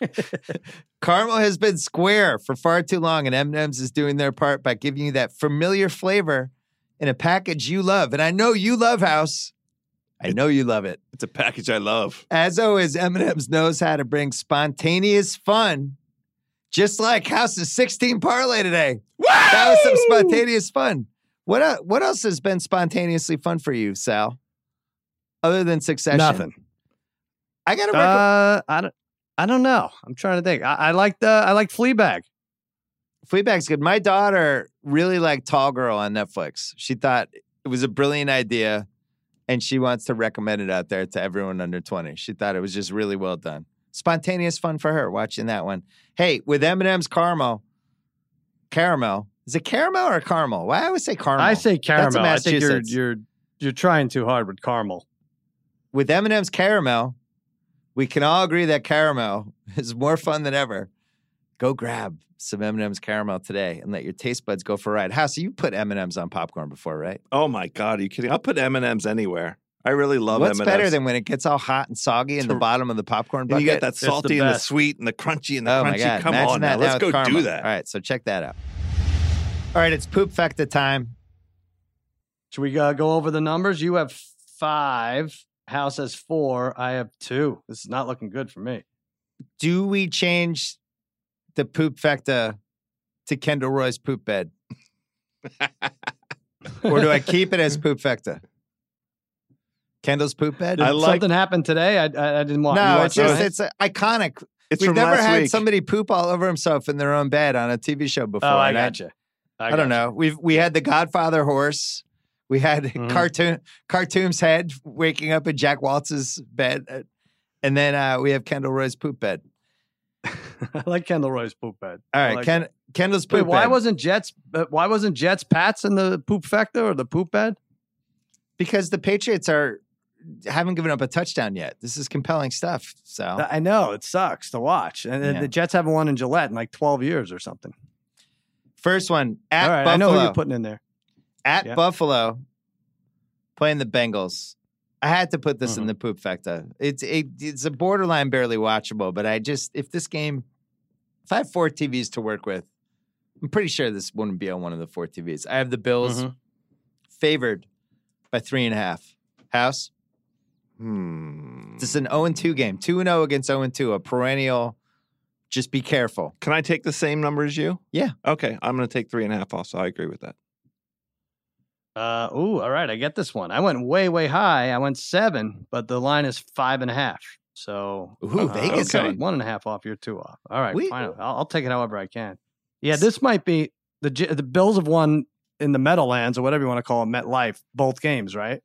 *laughs* Caramel has been square for far too long, and M&M's is doing their part by giving you that familiar flavor in a package you love. And I know you love House. I know you love it. It's a package I love. As always, M&M's knows how to bring spontaneous fun, just like House's 16 parlay today. That was some spontaneous fun. What uh, what else has been spontaneously fun for you, Sal? Other than Succession, Nothing. I got to. Uh, I don't. I don't know. I'm trying to think. I, I like the. I like Fleabag. Fleabag's good. My daughter really liked Tall Girl on Netflix. She thought it was a brilliant idea, and she wants to recommend it out there to everyone under 20. She thought it was just really well done. Spontaneous fun for her watching that one. Hey, with M&M's caramel, caramel. Is it caramel or caramel? Why I always say caramel? I say That's caramel. I think you're you're you're trying too hard with caramel. with M&M's caramel, we can all agree that caramel *laughs* is more fun than ever. Go grab some M&M's caramel today and let your taste buds go for a ride. House, you put M&M's on popcorn before, right? Oh my god, are you kidding? I'll put M and M's anywhere. I really love What's M&Ms. better than when it gets all hot and soggy in the bottom of the popcorn and you get that the salty and the sweet and the crunchy and the oh crunchy. my god! Come Imagine on that now, let's go caramel. do that. All right, so check that out. All right, it's poop factor time. Should we uh, go over the numbers? You have five. House has four. I have two. This is not looking good for me. Do we change the poop factor to Kendall Roy's poop bed, *laughs* or do I keep it as poop factor? Kendall's poop bed. I like- something happened today. I, I, I didn't watch. you No, watched it's just it? it's uh, iconic. It's We've from never last had week. somebody poop all over himself in their own bed on a TV show before. Oh, I and got you. I, don't know. We've we had the Godfather horse. We had *laughs* Mhm. Khartoum Khartoum's head waking up in Jack Woltz's bed, uh, and then uh, we have Kendall Roy's poop bed. *laughs* I like Kendall Roy's poop bed. All I right, like Ken, that. Kendall's Wait, poop why bed. wasn't Jets? Uh, why wasn't Jets Pats in the poop factor or the poop bed? because the Patriots are haven't given up a touchdown yet. This is compelling stuff. So I know it sucks to watch, and Yeah. the Jets haven't won in Gillette in like twelve years or something. first one at All right, Buffalo. I know who you're putting in there. at Yeah. Buffalo playing the Bengals. I had to put this in Mhm. the poop factor. It's it, it's a borderline barely watchable, but I just if this game if I have four TVs to work with, I'm pretty sure this wouldn't be on one of the four TVs. I have the Bills Mhm. favored by three and a half. House. Hmm. This is an 0 2 game. 2 0 against 0 2, a perennial. Just be careful. Can I take the same number as you? Yeah. Okay, I'm going to take three and a half. Also, I agree with that. Uh, ooh, all right, I get this one. I went way, way high. I went seven, but the line is five and a half. So Ooh, Uh, Vegas. okay. one and a half off, you're two off. All right, We- fine. I'll, I'll take it however I can. Yeah, this might be the the Bills have won in the Meadowlands or whatever you want to call it, MetLife, both games, right?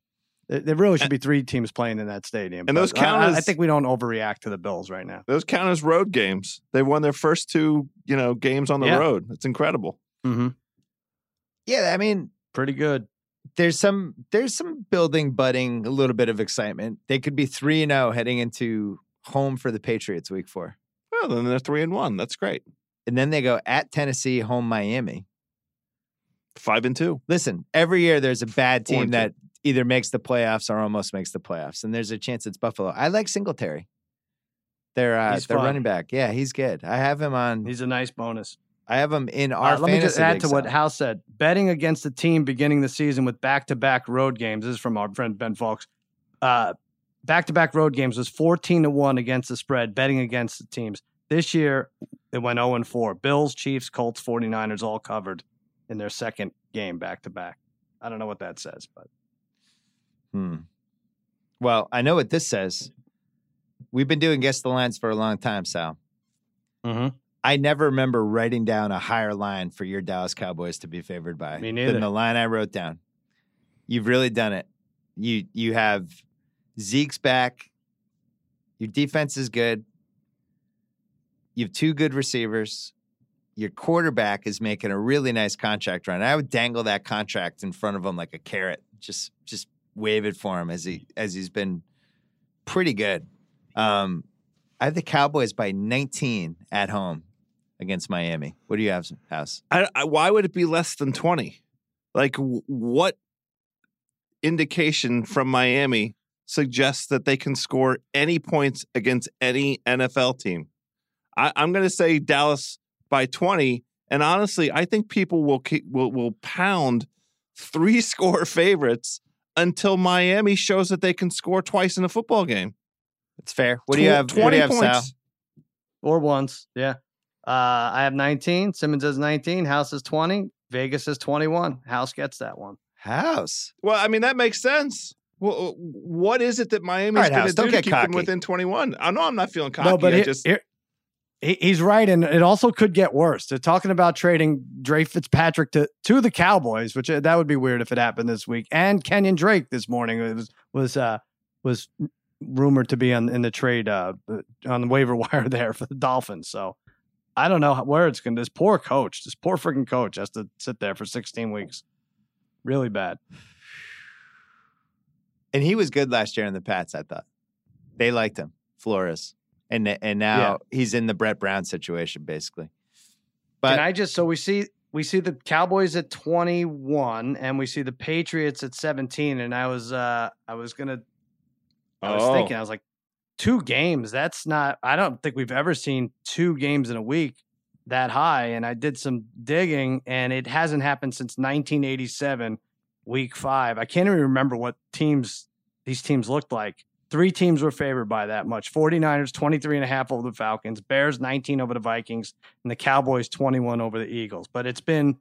There, there really should be three teams playing in that stadium. And those but I- count I, I think we don't overreact to the Bills right now. Those count as road games. They won their first two, you know, games on the Yeah. road. It's incredible. Mm-hmm. Yeah, I mean, Pretty good. there's some there's some building budding a little bit of excitement. They could be 3 and 0 heading into home for the Patriots week 4. Well, then they're three and one. That's great. And then they go at Tennessee, home Miami. Five and two. Listen, every year there's a bad team that either makes the playoffs or almost makes the playoffs, and there's a chance it's Buffalo. I like Singletary. Their uh, fun. running back. Yeah, he's good. I have him on. He's a nice bonus. I have him in Uh, our. let me just add to what so- Hal said. Betting against the team beginning the season with back-to-back road games. This is from our friend Ben Fox. Uh, back-to-back road games was fourteen to one against the spread. Betting against the teams this year, it went zero and four. Bills, Chiefs, Colts, 49ers all covered in their second game back-to-back. I don't know what that says, but Hmm. Well, I know what this says. We've been doing guess the lines for a long time, Sal. Mhm. I never remember writing down a higher line for your Dallas Cowboys to be favored by Me than the line I wrote down. You've really done it. You you have Zeke's back. Your defense is good. You have two good receivers. Your quarterback is making a really nice contract run. I would dangle that contract in front of him like a carrot. Just just wave it for him as he as he's been pretty good. Um, I have the Cowboys by 19 at home against Miami. What do you have, House? I, I, why would it be less than 20? Like, w- what indication from Miami suggests that they can score any points against any NFL team? I, I'm going to say Dallas by 20. And honestly, I think people will, will, will pound three *laughs* score favorites until Miami shows that they can score twice in a football game. It's fair. What do you have? What do you have, Sal? points. or once. Yeah. Uh, I have 19. Simmons has 19. House is 20. Vegas is 21. House gets that one. House. Well, I mean that makes sense. Well, what is it that Miami's All right, going to do don't to get keep them within 21? I know I'm not feeling cocky. No, but I here- just here- he- he's right, and it also could get worse. They're talking about trading Dre Fitzpatrick to to the Cowboys, which uh, that would be weird if it happened this week. And Kenyan Drake this morning was was uh, was rumored to be on in the trade uh, on the waiver *laughs* wire there for the Dolphins. So I don't know where it's going. to This poor coach, this poor freaking coach, has to sit there for 16 weeks. Really bad. And he was good last year in the Pats, I thought. They liked him, Flores. And and now he's in the Brett Brown situation, basically. But Can I just so we see we see the Cowboys at 21 and we see the Patriots at 17 and I was uh I was going to I was Oh. thinking I was like two games that's not I don't think we've ever seen two games in a week that high and I did some digging and it hasn't happened since 1987 week 5. I can't even remember what teams these teams looked like. Three teams were favored by that much. 49ers 23 and a half over the Falcons, Bears 19 over the Vikings, and the Cowboys 21 over the Eagles. But it's been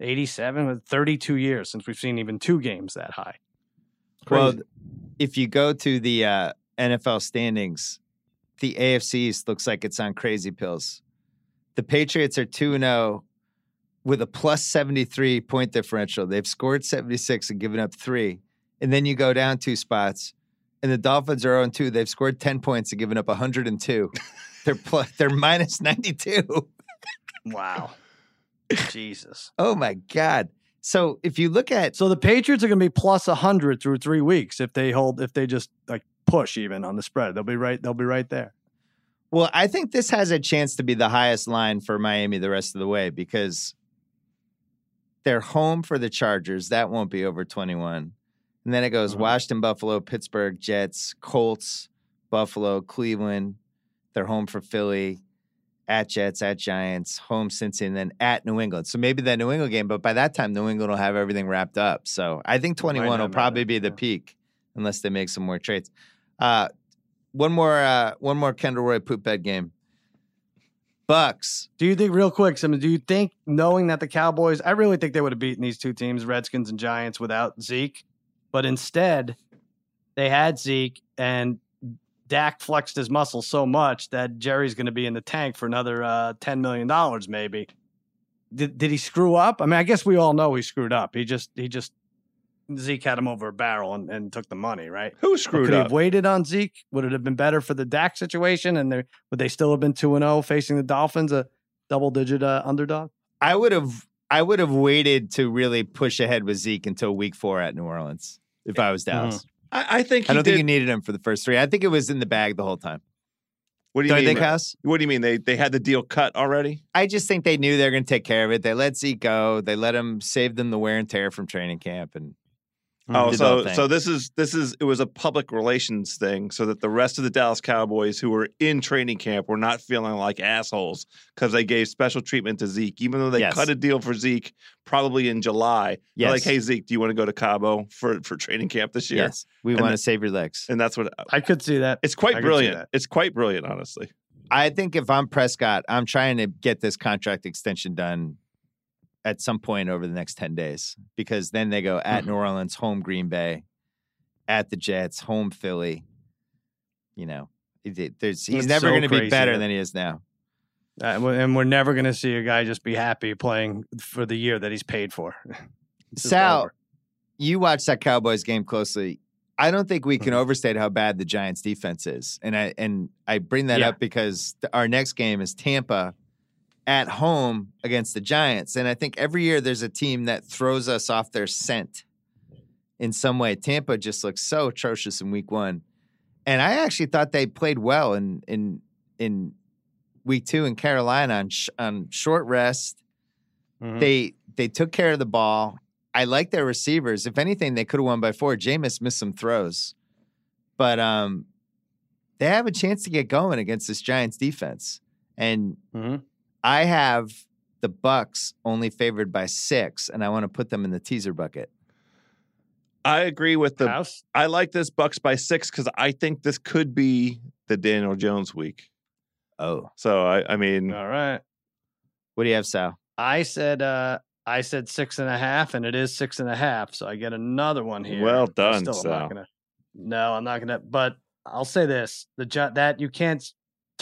87 with 32 years since we've seen even two games that high. well, if you go to the uh, NFL standings, the AFC East looks like it's on crazy pills. The Patriots are 2 0 with a plus 73 point differential. They've scored 76 and given up three. And then you go down two spots, and the Dolphins are 0 2. They've scored 10 points and given up 102. *laughs* they're, plus, they're minus 92. Wow. Jesus. Oh my God. So if you look at So the Patriots are going to be plus 100 through 3 weeks if they hold if they just like push even on the spread. They'll be right they'll be right there. Well, I think this has a chance to be the highest line for Miami the rest of the way because they're home for the Chargers. That won't be over 21. And then it goes Mhm. Washington, Buffalo, Pittsburgh, Jets, Colts, Buffalo, Cleveland. They're home for Philly, at Jets, at Giants, home Cincy, and then at New England. So maybe that New England game, but by that time, New England will have everything wrapped up. So I think 21 will probably be the yeah. peak unless they make some more trades. Uh, one more, uh, one more Kendall Roy poop bed game. Bucks. Do you think real quick, Simmons, do you think knowing that the Cowboys, I really think they would have beaten these two teams, Redskins and Giants, without Zeke. But instead, they had Zeke and Dak flexed his muscles so much that Jerry's going to be in the tank for another uh, $10 million, maybe. Did, did he screw up? I mean, I guess we all know he screwed up. He just, he just, Zeke had him over a barrel and, and took the money, right? who But screwed could he up? have waited on Zeke? Would it have been better for the Dak situation? And they, would they still have been 2 0 facing the Dolphins, a double digit uh, underdog? I would have, I would have waited to really push ahead with Zeke until week four at New Orleans if I was mm-hmm. Dallas. I, I think he I don't did. think you needed him for the first three. I think it was in the bag the whole time. what do you Don't mean? think, House? What do you mean? They they had the deal cut already? I just think they knew they were going to take care of it. They let Zeke go. They let him save them the wear and tear from training camp, and Mm, oh, did so so this is this is it was a public relations thing, so that the rest of the Dallas Cowboys who were in training camp were not feeling like assholes because they gave special treatment to Zeke, even though they Yes. cut a deal for Zeke probably in July. They're yes, like, hey Zeke, do you want to go to Cabo for for training camp this year? yes, we And want the- to save your legs. And that's what uh, I could see that. it's quite could see brilliant. It's quite brilliant, honestly. I think if I'm Prescott, I'm trying to get this contract extension done at some point over the next 10 days because then they go at New Orleans, home Green Bay, at the Jets, home Philly. You know, there's, he's never so going to be better than he is now. Uh, and we're- never going to see a guy just be happy playing for the year that he's paid for. *laughs* Sal, over. you watched that Cowboys game closely. I don't think we can Mhm. overstate how bad the Giants defense is. And I and I bring that Yeah. up because our next game is Tampa at home against the Giants. And I think every year there's a team that throws us off their scent in some way. Tampa just looks so atrocious in week 1. And I actually thought they played well in in in week 2 in Carolina on sh- on short rest Mhm. they they took care of the ball. I like their receivers. If anything, they could have won by four. Jameis missed some throws, but um, they have a chance to get going against this Giants defense. And Mhm. I have the Bucks only favored by six, and I want to put them in the teaser bucket. I agree with the. House. I like this Bucks by six because I think this could be the Daniel Jones week. Oh, So I, I mean, All right. what do you have, Sal? I said uh I said six and a half, and it is six and a half. So I get another one here. Well done, Still, I'm Sal. not gonna. No, I'm not gonna. But I'll say this: the that you can't s-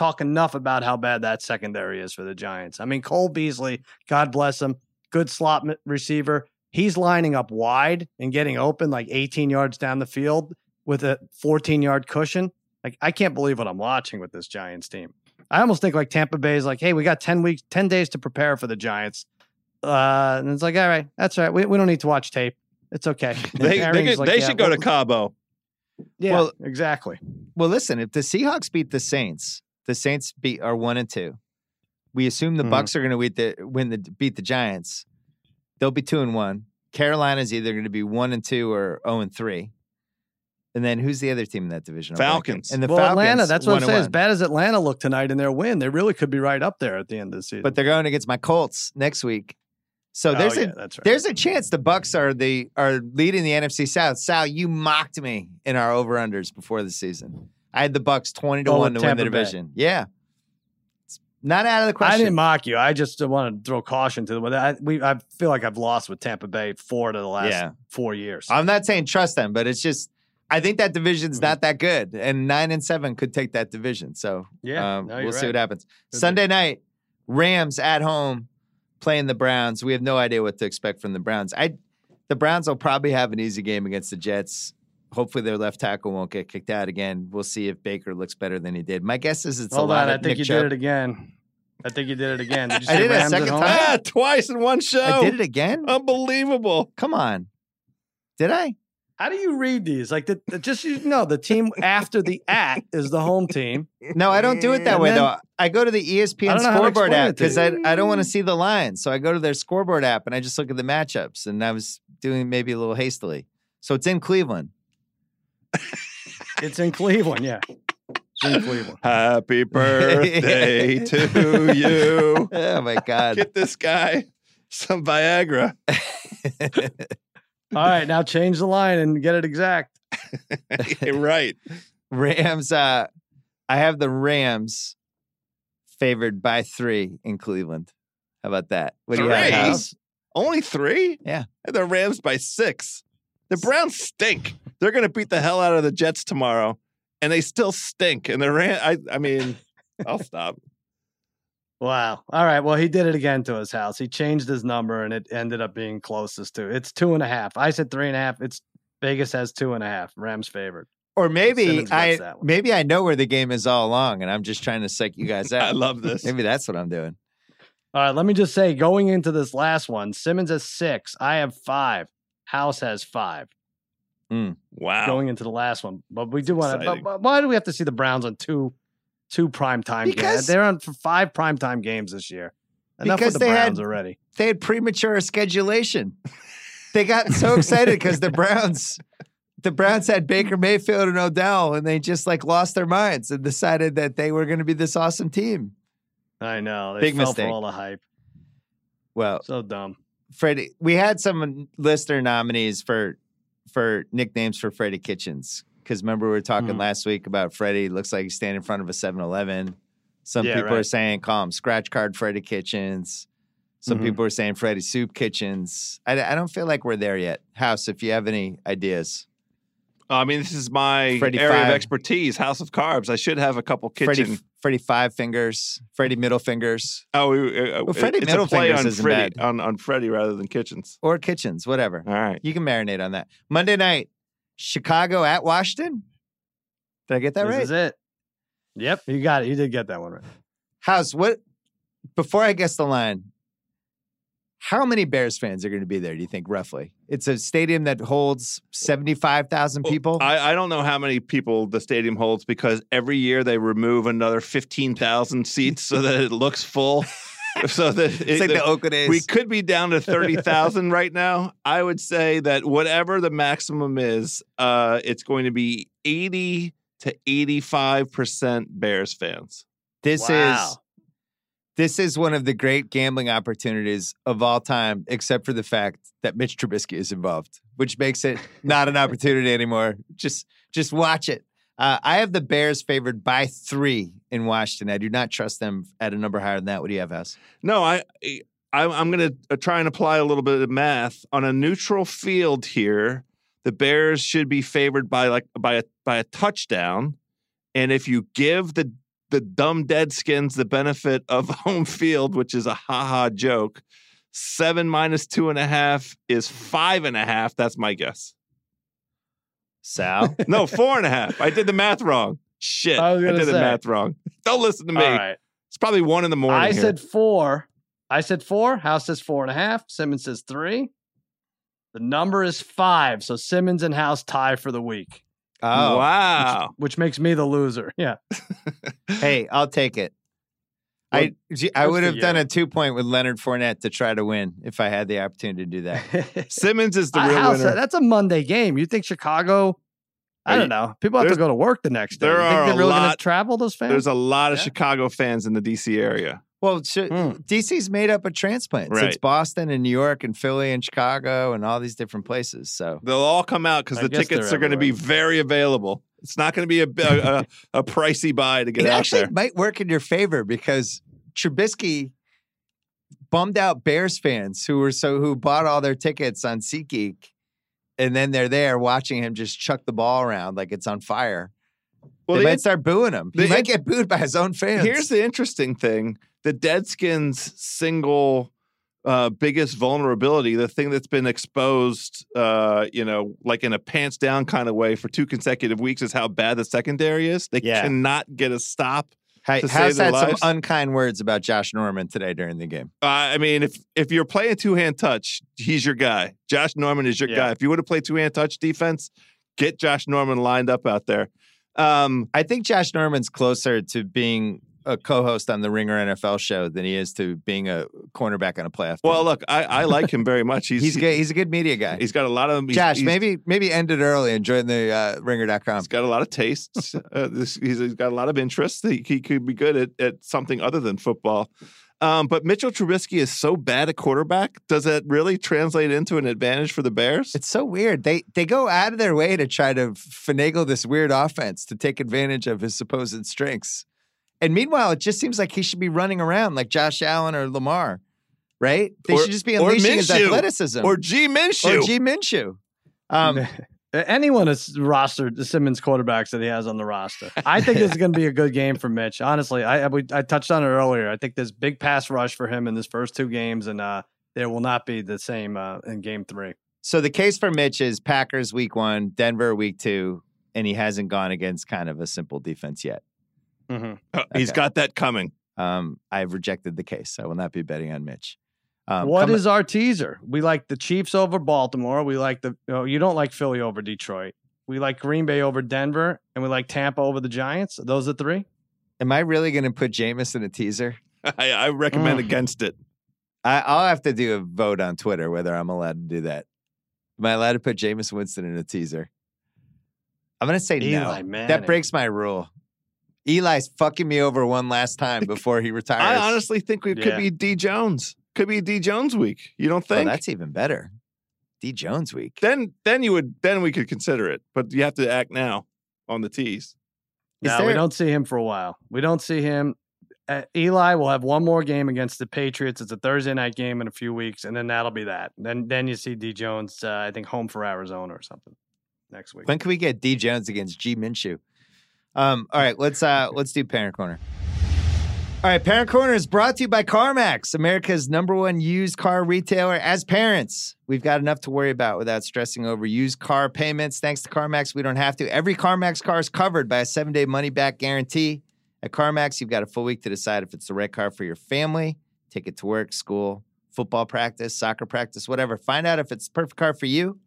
talk enough about how bad that secondary is for the Giants. I mean, Cole Beasley, God bless him, good slot receiver. He's lining up wide and getting open like 18 yards down the field with a 14 yard cushion. Like I can't believe what I'm watching with this Giants team. I almost think like Tampa Bay is like, hey, we got 10 weeks, 10 days to prepare for the Giants. Uh, and it's like, all right, that's all right. We, we don't need to watch tape. It's okay. *laughs* They they, could- like, they "Yeah, should go to Cabo. Yeah, Well- exactly. Well, listen, if the Seahawks beat the Saints, the Saints beat are one and two. We assume the Mhm. Bucks are going to beat the win the beat the Giants. They'll be two and one. Carolina's either going to be one and two or zero and three. And then who's the other team in that division? Falcons. And the well, Falcons. Atlanta, that's what I'm saying. As bad as Atlanta looked tonight in their win, they really could be right up there at the end of the season. But they're going against my Colts next week. So Oh, there's yeah, a that's right. there's a chance the Bucks are the are leading the NFC South. Sal, you mocked me in our over unders before the season. I had the Bucks twenty to Oh, one to with win the Tampa Bay. division. Yeah, it's not out of the question. I didn't mock you. I just want to throw caution to them. I, we, I feel like I've lost with Tampa Bay four to the last Yeah. four years. I'm not saying trust them, but it's just I think that division's Mm-hmm. not that good, and nine and seven could take that division. So yeah, um, no, we'll you're see what happens. Could be. Sunday night, Rams at home playing the Browns. We have no idea what to expect from the Browns. I the Browns will probably have an easy game against the Jets. Hopefully, their left tackle won't get kicked out again. We'll see if Baker looks better than he did. My guess is it's Hold a lot on, I think Nick you Chubb. did it again. I think you did it again. Did you *laughs* I say did it a second time. Ah, twice in one show. I did it again. Unbelievable. Come on, did I? How do you read these? Like the, the- just you know, the team after the at is the home team. No, I don't do it that And way then- though. I go to the I ESPN don't know how to scoreboard app because. I I don't want to see the lines. So I go to their scoreboard app and I just look at the matchups. And I was doing maybe a little hastily. So it's in Cleveland. It's in Cleveland, yeah. It's in Cleveland. Happy *laughs* birthday to you. Oh my god. Get this guy some Viagra. All right, now change the line and get it exact. *laughs* right. Rams. Uh, I have the Rams favored by three in Cleveland. How about that? What do you have? Only three? Yeah. And the Rams by six. The Browns stink. They're going to beat the hell out of the Jets tomorrow, and they still stink. And the Ram, I, I mean, I'll *laughs* stop. Wow. All right. Well, he did it again to his house. He changed his number and it ended up being closest to it's two and a half. I said three and a half. It's Vegas has two and a half. Rams favored. Or maybe I maybe I know where the game is all along, and I'm just trying to psych you guys *laughs* out. I love this. Maybe that's what I'm doing. All right. Let me just say going into this last one, Simmons has six. I have five. House has five Mm, wow. going into the last one. But we do want to. But, but why do we have to see the Browns on two two prime time games? They're on for five prime time games this year. Enough Because with the they had- Browns already. They had premature schedulation. *laughs* They got so excited because the Browns, the Browns had Baker Mayfield and Odell, and they just like lost their minds and decided that they were going to be this awesome team. I know. They Big fell mistake. for all the hype. Well, So dumb. Freddie, we had some listener nominees for for nicknames for Freddie Kitchens because remember we were talking Hmm. last week about Freddie looks like he's standing in front of a 7-Eleven. Some Yeah, people are saying call him Scratch Card Freddie Kitchens. Some Mhm. people are saying Freddie Soup Kitchens. I, I don't feel like we're there yet. House, if you have any ideas, I mean, this is my Freddie area Five. of expertise, House of Carbs. I should have a couple kitchen. Freddie Freddie Five Fingers, Freddie Middle Fingers, oh, we- uh, Well, Freddie it's a Middle play Fingers on isn't Freddie, bad. on, on Freddie rather than Kitchens. or Kitchens, whatever. All right. You can marinate on that. Monday night, Chicago at Washington. Did I get that right? this right? is it. Yep, you got it. You did get that one right. House, what before I guess the line, how many Bears fans are going to be there, do you think, roughly? It's a stadium that holds 75,000 people. I, I don't know how many people the stadium holds because every year they remove another 15,000 seats so that it looks full. *laughs* so that it's like it- the Oakland A's. we could be down to 30,000 right now. I would say that whatever the maximum is, uh, it's going to be 80 to 85% Bears fans. this Wow. is This is one of the great gambling opportunities of all time, except for the fact that Mitch Trubisky is involved, which makes it not an *laughs* opportunity anymore. Just, just watch it. Uh, I have the Bears favored by three in Washington. I do not trust them at a number higher than that. What do you have, House? No, I, I I'm going to try and apply a little bit of math on a neutral field here. The Bears should be favored by like by a by a touchdown, and if you give the the dumb deadskins the benefit of *laughs* home field, which is a haha joke, seven minus two and a half is five and a half. That's my guess. Sal? *laughs* no, four and a half. I did the math wrong. Shit. I, I did say. the math wrong. Don't listen to me. It's probably one in the morning. I here. said four. I said four. House says four and a half. Simmons says three. The number is five. So Simmons and House tie for the week. Oh, wow. Which, which makes me the loser. *laughs* Yeah. hey, I'll take it. Well, I I would have done a two point with Leonard Fournette to try to win if I had the opportunity to do that. *laughs* Simmons is the real House, winner. That's a Monday game. You think Chicago? I don't know. People have to go to work the next day. There you are think they're really going to travel. Those fans. There's a lot of yeah. Chicago fans in the DC area. Well, mm. DC's made up of transplants. Right. It's Boston and New York and Philly and Chicago and all these different places. So they'll all come out because the tickets are going to be very available. It's not going to be a, a, a, pricey buy to get it out actually there. might work in your favor because Trubisky bummed out Bears fans who were so who bought all their tickets on SeatGeek, and then they're there watching him just chuck the ball around like it's on fire. Well, they the, might start booing him. He might get booed by his own fans. Here's the interesting thing: the Deadskins' single uh, biggest vulnerability, the thing that's been exposed, uh, you know, like in a pants down kind of way for two consecutive weeks, is how bad the secondary is. They yeah. cannot get a stop. Hey, has had some unkind words about Josh Norman today during the game. Uh, I mean, if if you're playing two hand touch, he's your guy. Josh Norman is your yeah. guy. If you would have played two hand touch defense, get Josh Norman lined up out there. Um, I think Josh Norman's closer to being a co-host on the Ringer NFL show than he is to being a cornerback on a playoff. Team. Well, look, I, I like him very much. He's he's, good, he's a good media guy. He's got a lot of he's, Josh. He's, maybe maybe end it early and join the uh, Ringer.com. He's got a lot of tastes. uh, this, he's, he's got a lot of interests. He, he could be good at, at something other than football. Um, but Mitchell Trubisky is so bad at quarterback. Does that really translate into an advantage for the Bears? It's so weird. They they go out of their way to try to finagle this weird offense to take advantage of his supposed strengths. And meanwhile, it just seems like he should be running around like Josh Allen or Lamar, right? They or, should just be unleashing his athleticism. Or G Minshew. Or G Minshew. Um, *laughs* Anyone has rostered the Simmons quarterbacks that he has on the roster. I think this is going to be a good game for Mitch. Honestly, I, I, I touched on it earlier. I think there's big pass rush for him in his first two games, and uh, there will not be the same uh, in game three. So the case for Mitch is Packers week one, Denver week two, and he hasn't gone against kind of a simple defense yet. Mm-hmm. Uh, he's okay. got that coming. Um, I've rejected the case. I will not be betting on Mitch. Um, what is our teaser? We like the Chiefs over Baltimore. We like the. Oh, you don't like Philly over Detroit. We like Green Bay over Denver, and we like Tampa over the Giants. Those are three. Am I really going to put Jameis in a teaser? *laughs* I, I recommend mm. against it. I, will have to do a vote on Twitter whether I'm allowed to do that. Am I allowed to put Jameis Winston in a teaser? I'm going to say Eli, no. Man. That breaks my rule. Eli's fucking me over one last time *laughs* before he retires. I honestly think we yeah. could be D Jones. Could be D Jones week. You don't think? Oh, that's even better. D Jones week. Then then you would then we could consider it, but you have to act now on the tees. No, there... we don't see him for a while. We don't see him. Uh, Eli will have one more game against the Patriots. It's a Thursday night game in a few weeks, and then that'll be that. Then then you see D Jones. Uh, I think home for Arizona or something next week. When can we get D Jones against G Minshew? Um, all right, let's uh let's do parent corner. All right, Parent Corner is brought to you by CarMax, America's number one used car retailer. As parents, we've got enough to worry about without stressing over used car payments. Thanks to CarMax, we don't have to. Every CarMax car is covered by a seven day money back guarantee. At CarMax, you've got a full week to decide if it's the right car for your family. Take it to work, school, football practice, soccer practice, whatever. Find out if it's the perfect car for you.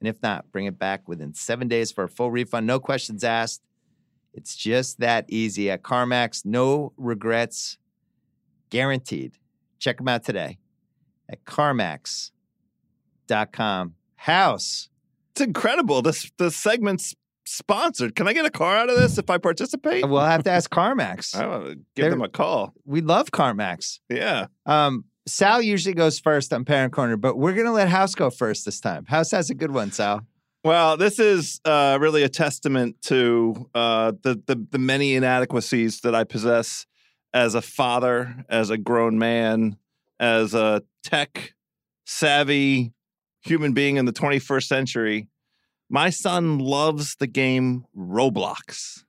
And if not, bring it back within seven days for a full refund, no questions asked. It's just that easy at CarMax. No regrets guaranteed. Check them out today at CarMax.com. House. It's incredible. This the segment's sponsored. Can I get a car out of this if I participate? We'll have to ask *laughs* CarMax. I want to give They're- them a call. We love CarMax. Yeah. Um, Sal usually goes first on Parent Corner, but we're gonna let House go first this time. House has a good one, Sal. Well, this is uh, really a testament to uh, the, the the many inadequacies that I possess as a father, as a grown man, as a tech savvy human being in the 21st century. My son loves the game Roblox.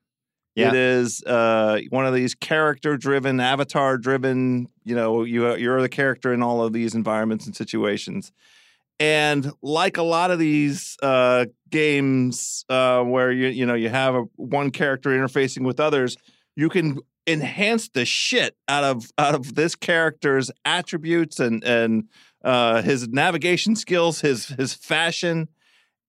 Yeah. It is uh, one of these character-driven, avatar-driven. You know, you you're the character in all of these environments and situations. And like a lot of these uh, games uh, where you you know you have a, one character interfacing with others, you can enhance the shit out of out of this character's attributes and and uh, his navigation skills, his his fashion.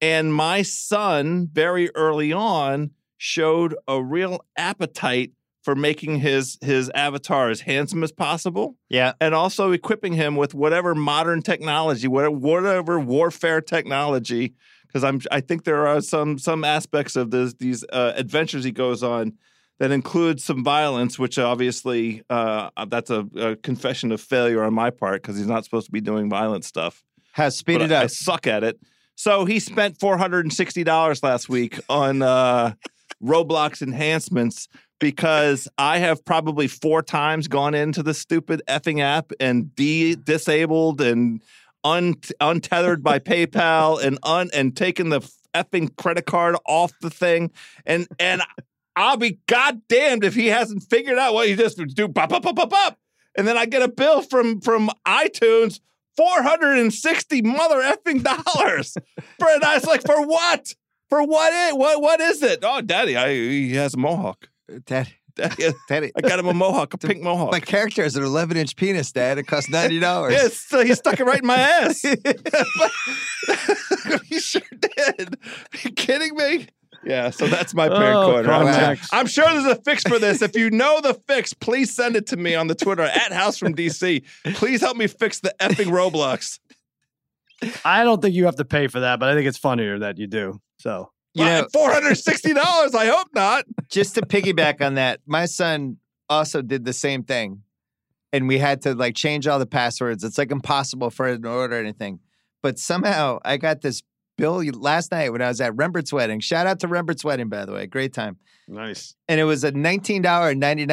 And my son, very early on, showed a real appetite for making his his avatar as handsome as possible Yeah. and also equipping him with whatever modern technology, whatever, whatever warfare technology. Because I'm, I think there are some some aspects of this, these uh, adventures he goes on that include some violence, which obviously uh, that's a, a confession of failure on my part because he's not supposed to be doing violent stuff. House, speed But it I, I suck at it. So he spent four hundred and sixty dollars last week on uh, Roblox enhancements because I have probably four times gone into the stupid effing app and de- disabled and un- untethered by PayPal *laughs* and un- and taken the effing credit card off the thing and and I'll be goddamned if he hasn't figured out what he just do pop pop pop pop pop and then I get a bill from from iTunes. Four hundred and sixty mother effing dollars for and I was like, for what? For what? Is, what? What is it? Oh, Daddy, I, he has a mohawk. Dad, Daddy, Daddy, I got him a mohawk, a pink mohawk. my character has an 11 inch penis, Dad. It costs ninety dollars. Yes, so he stuck it right in my ass. *laughs* he sure did. Are you kidding me? Yeah, so that's my parent Oh, corner. I'm. I'm sure there's a fix for this. If you know the fix, please send it to me on the Twitter at House from DC. Please help me fix the effing Roblox. I don't think you have to pay for that, but I think it's funnier that you do. So You know, four hundred sixty dollars. I hope not. just to piggyback on that, my son also did the same thing. And we had to like change all the passwords. It's like impossible for him to order anything. But somehow I got this bill last night when I was at Rembert's wedding. Shout out to Rembert's wedding, by the way. Great time. nice. And it was a $19.99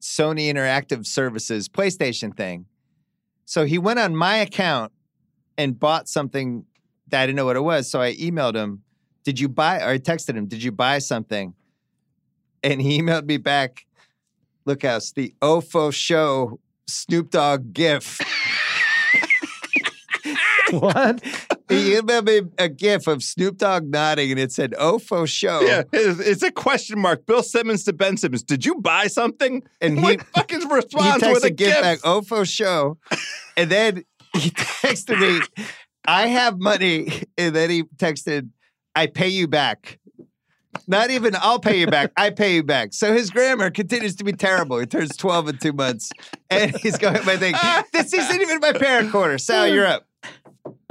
Sony Interactive Services PlayStation thing. So he went on my account and bought something that I didn't know what it was. So I emailed him, Did you buy, or I texted him, Did you buy something? And he emailed me back, Look, house, the OFO show Snoop Dogg GIF. *laughs* what? he emailed me a GIF of Snoop Dogg nodding and it said OFO show. Yeah, it's, it's a question mark. Bill Simmons to Ben Simmons. Did you buy something? And he, what fucking he with a texted gift gift? back, OFO show. And then he *laughs* texted me, I have money. And then he texted, I pay you back. Not even I'll pay you back. I pay you back. So his grammar continues to be terrible. He turns 12 in two months. And he's going, my thing. This isn't even my parent quarter. Sal, you're up. *laughs*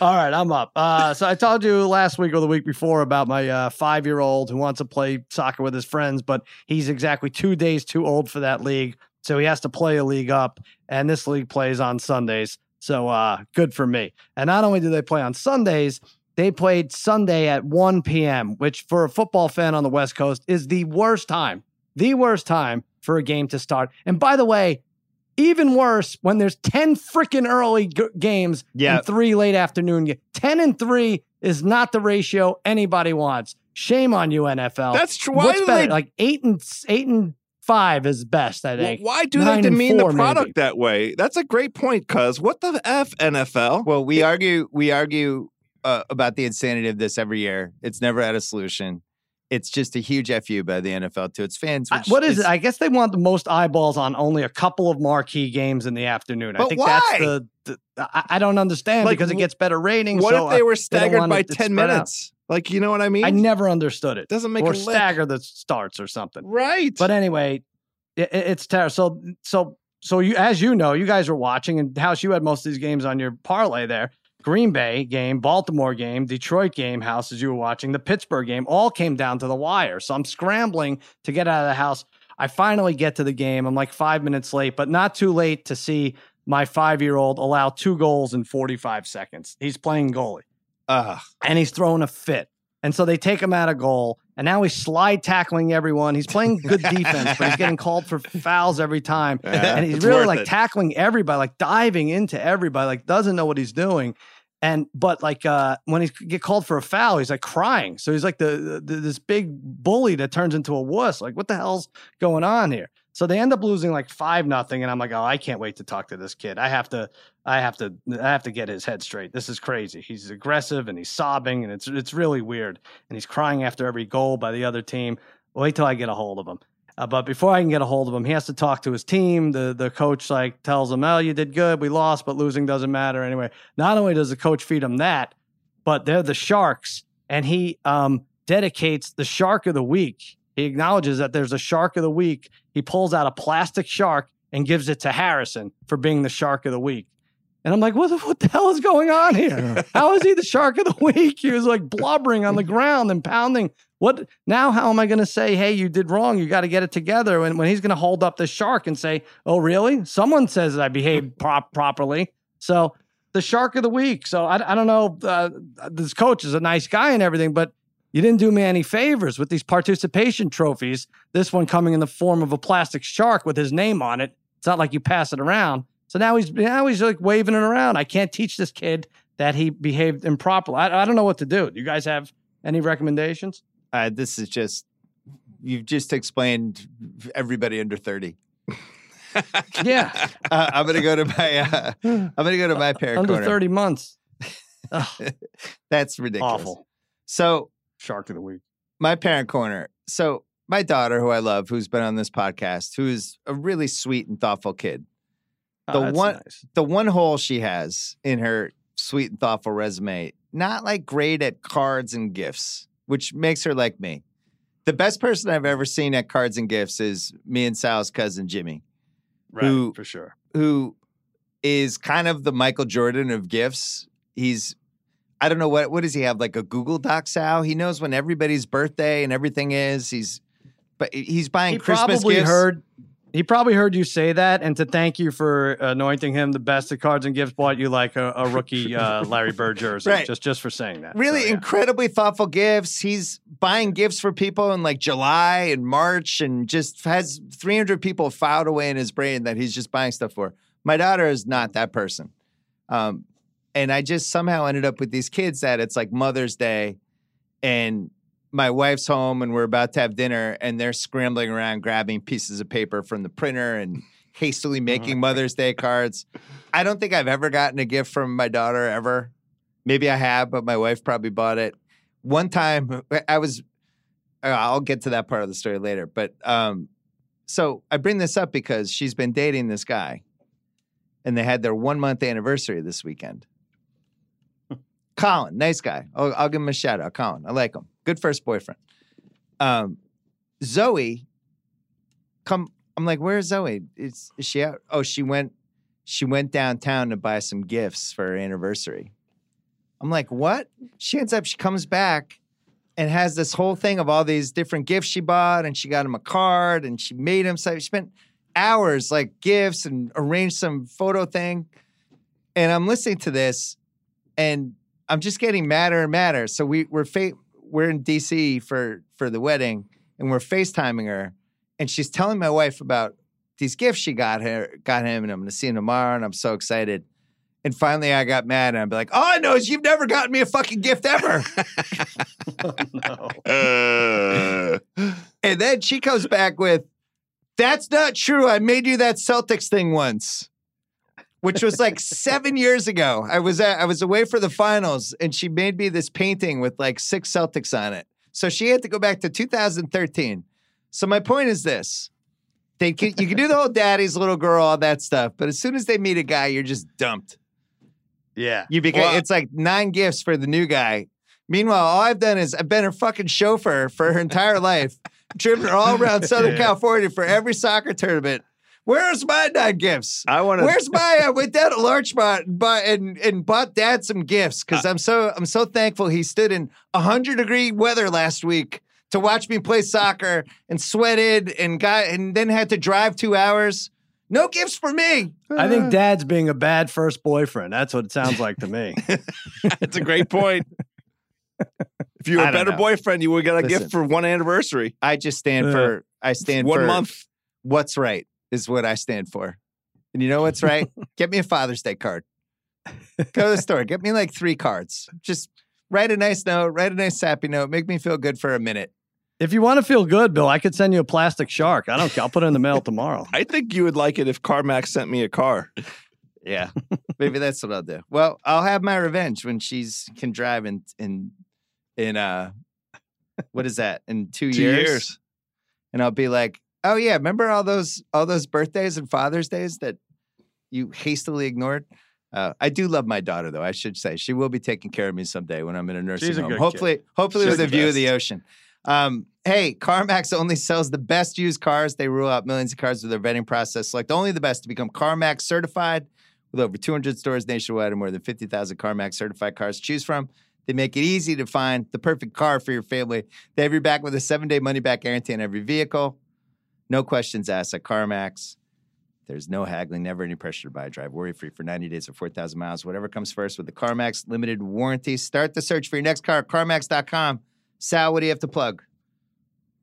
All right, I'm up. Uh, so I told you last week or the week before about my uh, five year old who wants to play soccer with his friends, but he's exactly two days too old for that league. So he has to play a league up, and this league plays on Sundays. So uh, good for me. And not only do they play on Sundays, they played Sunday at 1 p.m., which for a football fan on the West Coast is the worst time, the worst time for a game to start. And by the way, even worse when there's 10 freaking early g- games Yeah. and three late afternoon. ga- 10 and three is not the ratio anybody wants. Shame on you, NFL. That's true. Why What's do better? they- Like eight and eight and five is best, I Well, think. why do they Nine and demean four, the product maybe. that way? That's a great point, cuz. What the F, NFL? Well, we argue we argue uh, about the insanity of this every year. It's never had a solution. It's just a huge fu by the NFL to its fans. I- what is it? I guess they want the most eyeballs on only a couple of marquee games in the afternoon. I think why? that's the, the I, I don't understand Like, because it gets better ratings. what so, if they were staggered want by it 10 spread out. minutes? Like, you know what I mean? I never understood it. Doesn't make or a lick. stagger the starts or something. Right. But anyway, it, it's terrible. So so so you as you know, you guys were watching and House, you had most of these games on your parlay there. Green Bay game, Baltimore game, Detroit game, house as you were watching, the Pittsburgh game, all came down to the wire. So I'm scrambling to get out of the house. I finally get to the game. I'm like five minutes late, but not too late to see my five year old allow two goals in 45 seconds. He's playing goalie Ugh. and he's throwing a fit. And so they take him out of goal, and now he's slide tackling everyone. He's playing good *laughs* defense, but he's getting called for fouls every time. And he's it's really like it. tackling everybody, like diving into everybody, like doesn't know what he's doing. And but like uh when he get called for a foul, he's like crying. So he's like the, the this big bully that turns into a wuss. Like what the hell's going on here? So they end up losing like five nothing, and I'm like, oh, I can't wait to talk to this kid. I have to, I have to, I have to get his head straight. This is crazy. He's aggressive and he's sobbing, and it's it's really weird. And he's crying after every goal by the other team. Wait till I get a hold of him. Uh, but before I can get a hold of him, he has to talk to his team. The the coach like tells him, "Oh, you did good. We lost, but losing doesn't matter anyway." Not only does the coach feed him that, but they're the Sharks, and he um, dedicates the Shark of the Week. He acknowledges that there's a Shark of the Week. He pulls out a plastic shark and gives it to Harrison for being the Shark of the Week. And I'm like, what the, what the hell is going on here? *laughs* How is he the Shark of the Week? He was like blubbering on the ground and pounding. What now? How am I going to say, hey, you did wrong? You got to get it together. And when he's going to hold up the shark and say, oh, really? Someone says that I behaved prop- properly. So the shark of the week. So I, I don't know. Uh, this coach is a nice guy and everything, but you didn't do me any favors with these participation trophies. This one coming in the form of a plastic shark with his name on it. It's not like you pass it around. So now he's now he's like waving it around. I can't teach this kid that he behaved improperly. I, I don't know what to do. Do you guys have any recommendations? Uh, this is just you've just explained everybody under 30 *laughs* Yeah, *laughs* uh, i'm gonna go to my uh, i'm gonna go to my parent under corner. thirty months. *laughs* That's ridiculous awful. so Shark of the week. my parent corner so my daughter who i love who's been on this podcast who is a really sweet and thoughtful kid Oh, The one- nice. the one hole she has in her sweet and thoughtful resume, not like great at cards and gifts, which makes her like me. The best person I've ever seen at cards and gifts is me and Sal's cousin Jimmy, right who- for sure. who is kind of the Michael Jordan of gifts. He's I don't know what what does he have like a Google Doc Sal? He knows when everybody's birthday and everything is. He's but he's buying He Christmas probably gifts. heard. He probably heard you say that, and to thank you for anointing him the best of cards and gifts, bought you like a, a rookie uh, Larry Bird jersey, *laughs* Right. just just for saying that. really So, yeah. incredibly thoughtful gifts. He's buying gifts for people in like July and March and just has 300 people filed away in his brain that he's just buying stuff for. My daughter is not that person. Um, and I just somehow ended up with these kids that it's like Mother's Day and my wife's home and we're about to have dinner and they're scrambling around grabbing pieces of paper from the printer and hastily *laughs* making Mother's Day cards. I don't think I've ever gotten a gift from my daughter ever. Maybe I have, but my wife probably bought it. One time *laughs* I was uh, I'll get to that part of the story later, but um so I bring this up because she's been dating this guy and they had their 1 month anniversary this weekend. Colin, nice guy. I'll, I'll give him a shout out. Colin, I like him. Good first boyfriend. Um, Zoe, come. I'm like, where's Zoe? Is, she out? Oh, she went. She went downtown to buy some gifts for her anniversary. I'm like, what? She ends up. She comes back and has this whole thing of all these different gifts she bought, and she got him a card, and she made him. So she spent hours like gifts and arranged some photo thing. And I'm listening to this, and I'm just getting madder and madder. So we we're fa- we're in DC for for the wedding, and we're FaceTiming her, and she's telling my wife about these gifts she got her got him, and I'm going to see him tomorrow, and I'm so excited. And finally, I got mad, and I'm like, "All I know is you've never gotten me a fucking gift ever." *laughs* no. Uh, and then she comes back with, "That's not true. I made you that Celtics thing once." Which was like seven years ago. I was at, I was away for the finals, and she made me this painting with like six Celtics on it. So she had to go back to 2013. So my point is this: they can, you can do the whole daddy's little girl, all that stuff, but as soon as they meet a guy, you're just dumped. Yeah. You become Well- it's like nine gifts for the new guy. Meanwhile, all I've done is I've been her fucking chauffeur for her entire life, driven her all around *laughs* Southern Yeah. California for every soccer tournament. Where's my nine gifts? I want to. Where's my? Uh, I went down to Larchmont and bought and, and bought Dad some gifts because uh. I'm so I'm so thankful he stood in hundred degree weather last week to watch me play soccer and sweated and got and then had to drive two hours. No gifts for me. I think Dad's being a bad first boyfriend. That's what it sounds like to me. *laughs* That's a great point. *laughs* If you were a better know. boyfriend, you would get a Listen. gift for one anniversary, I just stand Uh, for I stand one for month. what's right is what I stand for. And you know what's right? *laughs* Get me a Father's Day card. Go to the store. Get me like three cards. Just write a nice note, write a nice sappy note, make me feel good for a minute. if you want to feel good, Bill, I could send you a plastic shark. I don't care. I'll put it in the mail tomorrow. *laughs* I think you would like it if CarMax sent me a car. Yeah. *laughs* Maybe that's what I'll do. Well, I'll have my revenge when she's can drive in in in uh what is that? In two, Two years? years. And I'll be like, Oh yeah, remember all those all those birthdays and Father's Days that you hastily ignored? Uh, I do love my daughter though, I should say. She will be taking care of me someday when I'm in a nursing a home. good kid. hopefully hopefully She's with a view of the ocean. Um, hey, CarMax only sells the best used cars. They rule out millions of cars with their vetting process. Select only the best to become CarMax certified. With over 200 stores nationwide and more than 50,000 CarMax certified cars to choose from, they make it easy to find the perfect car for your family. They have your back with a seven day money back guarantee on every vehicle. No questions asked at CarMax. There's no haggling, never any pressure to buy, drive worry free for 90 days or 4,000 miles. Whatever comes first with the CarMax limited warranty. Start the search for your next car at CarMax.com. Sal, what do you have to plug?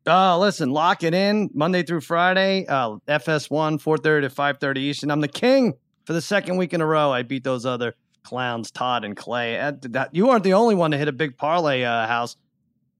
Oh, listen, lock it in Monday through Friday. Uh, FS1, 4.30 to 5.30 Eastern. I'm the king for the second week in a row. I beat those other clowns, Todd and Clay. Uh, that- You aren't the only one to hit a big parlay uh, house.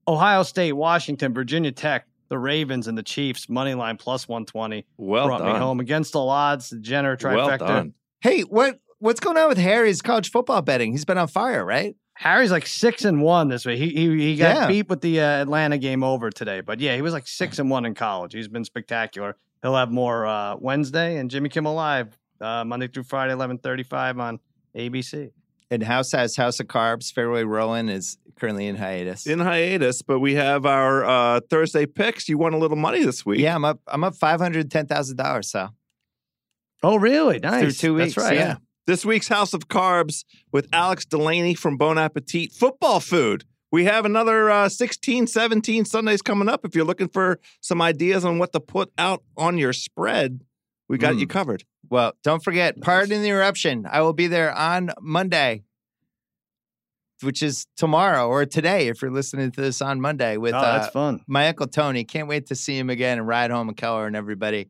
Ohio State, Washington, Virginia Tech, the Ravens, and the Chiefs. Money line plus 120. Well Brought done. me home against all odds. The Jenner Well trifecta. done. Hey, what what's going on with Harry's college football betting? He's been on fire, right? Harry's like six and one this week. He he, he got Yeah. beat with the uh, Atlanta game over today, but yeah, he was like six and one in college. He's been spectacular. He'll have more uh, Wednesday and Jimmy Kimmel Live uh, Monday through Friday, eleven thirty five on ABC. And House has House of Carbs. Fairway Rollin' is currently in hiatus. In hiatus, but we have our uh, Thursday picks. You won a little money this week. yeah, I'm up. I'm up five hundred ten thousand dollars. So. Oh, really? Nice. Through two weeks. That's right. Yeah. This week's House of Carbs with Alex Delany from Bon Appetit Football Food. We have another uh, 16, 17 Sundays coming up. If you're looking for some ideas on what to put out on your spread, we got Mm. you covered. Well, don't forget, Pardon the Interruption. I will be there on Monday, which is tomorrow or today if you're listening to this on Monday with Oh, that's uh, fun. my uncle Tony. Can't wait to see him again and ride home with Keller and everybody.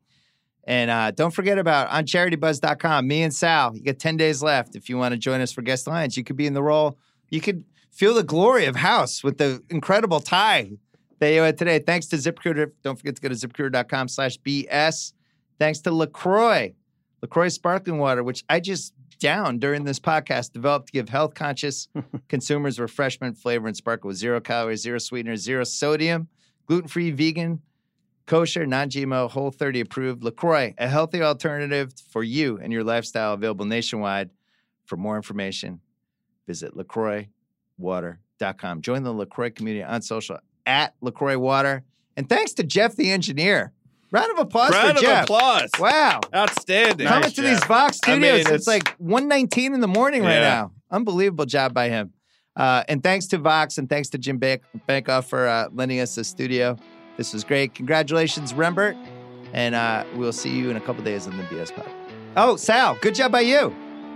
And uh, don't forget about on charitybuzz.com, me and Sal. You got 10 days left. If you want to join us for guest lines, you could be in the role. You could feel the glory of House with the incredible tie that you had today. Thanks to ZipRecruiter. Don't forget to go to ziprecruiter.com slash BS. Thanks to LaCroix, LaCroix Sparkling Water, which I just down during this podcast, developed to give health conscious *laughs* consumers refreshment, flavor, and sparkle with zero calories, zero sweeteners, zero sodium, gluten free, vegan, kosher, non GMO, whole 30 approved. LaCroix, a healthy alternative for you and your lifestyle, available nationwide. For more information, visit LaCroixwater.com. Join the LaCroix community on social at LaCroix Water. And thanks to Jeff the engineer. Round of applause Round for of Jeff. applause. Wow. Outstanding. Coming Nice, to Jeff. these Vox I mean, studios. it's, it's- like 119 in the morning right Yeah. now. Unbelievable job by him. Uh, and thanks to Vox and thanks to Jim Bank- Bankoff for uh, lending us the studio. This was great. Congratulations, Rembert. And uh, we'll see you in a couple days on the BS Pod. Oh, Sal, good job by you.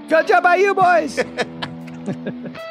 Good job by you boys. *laughs*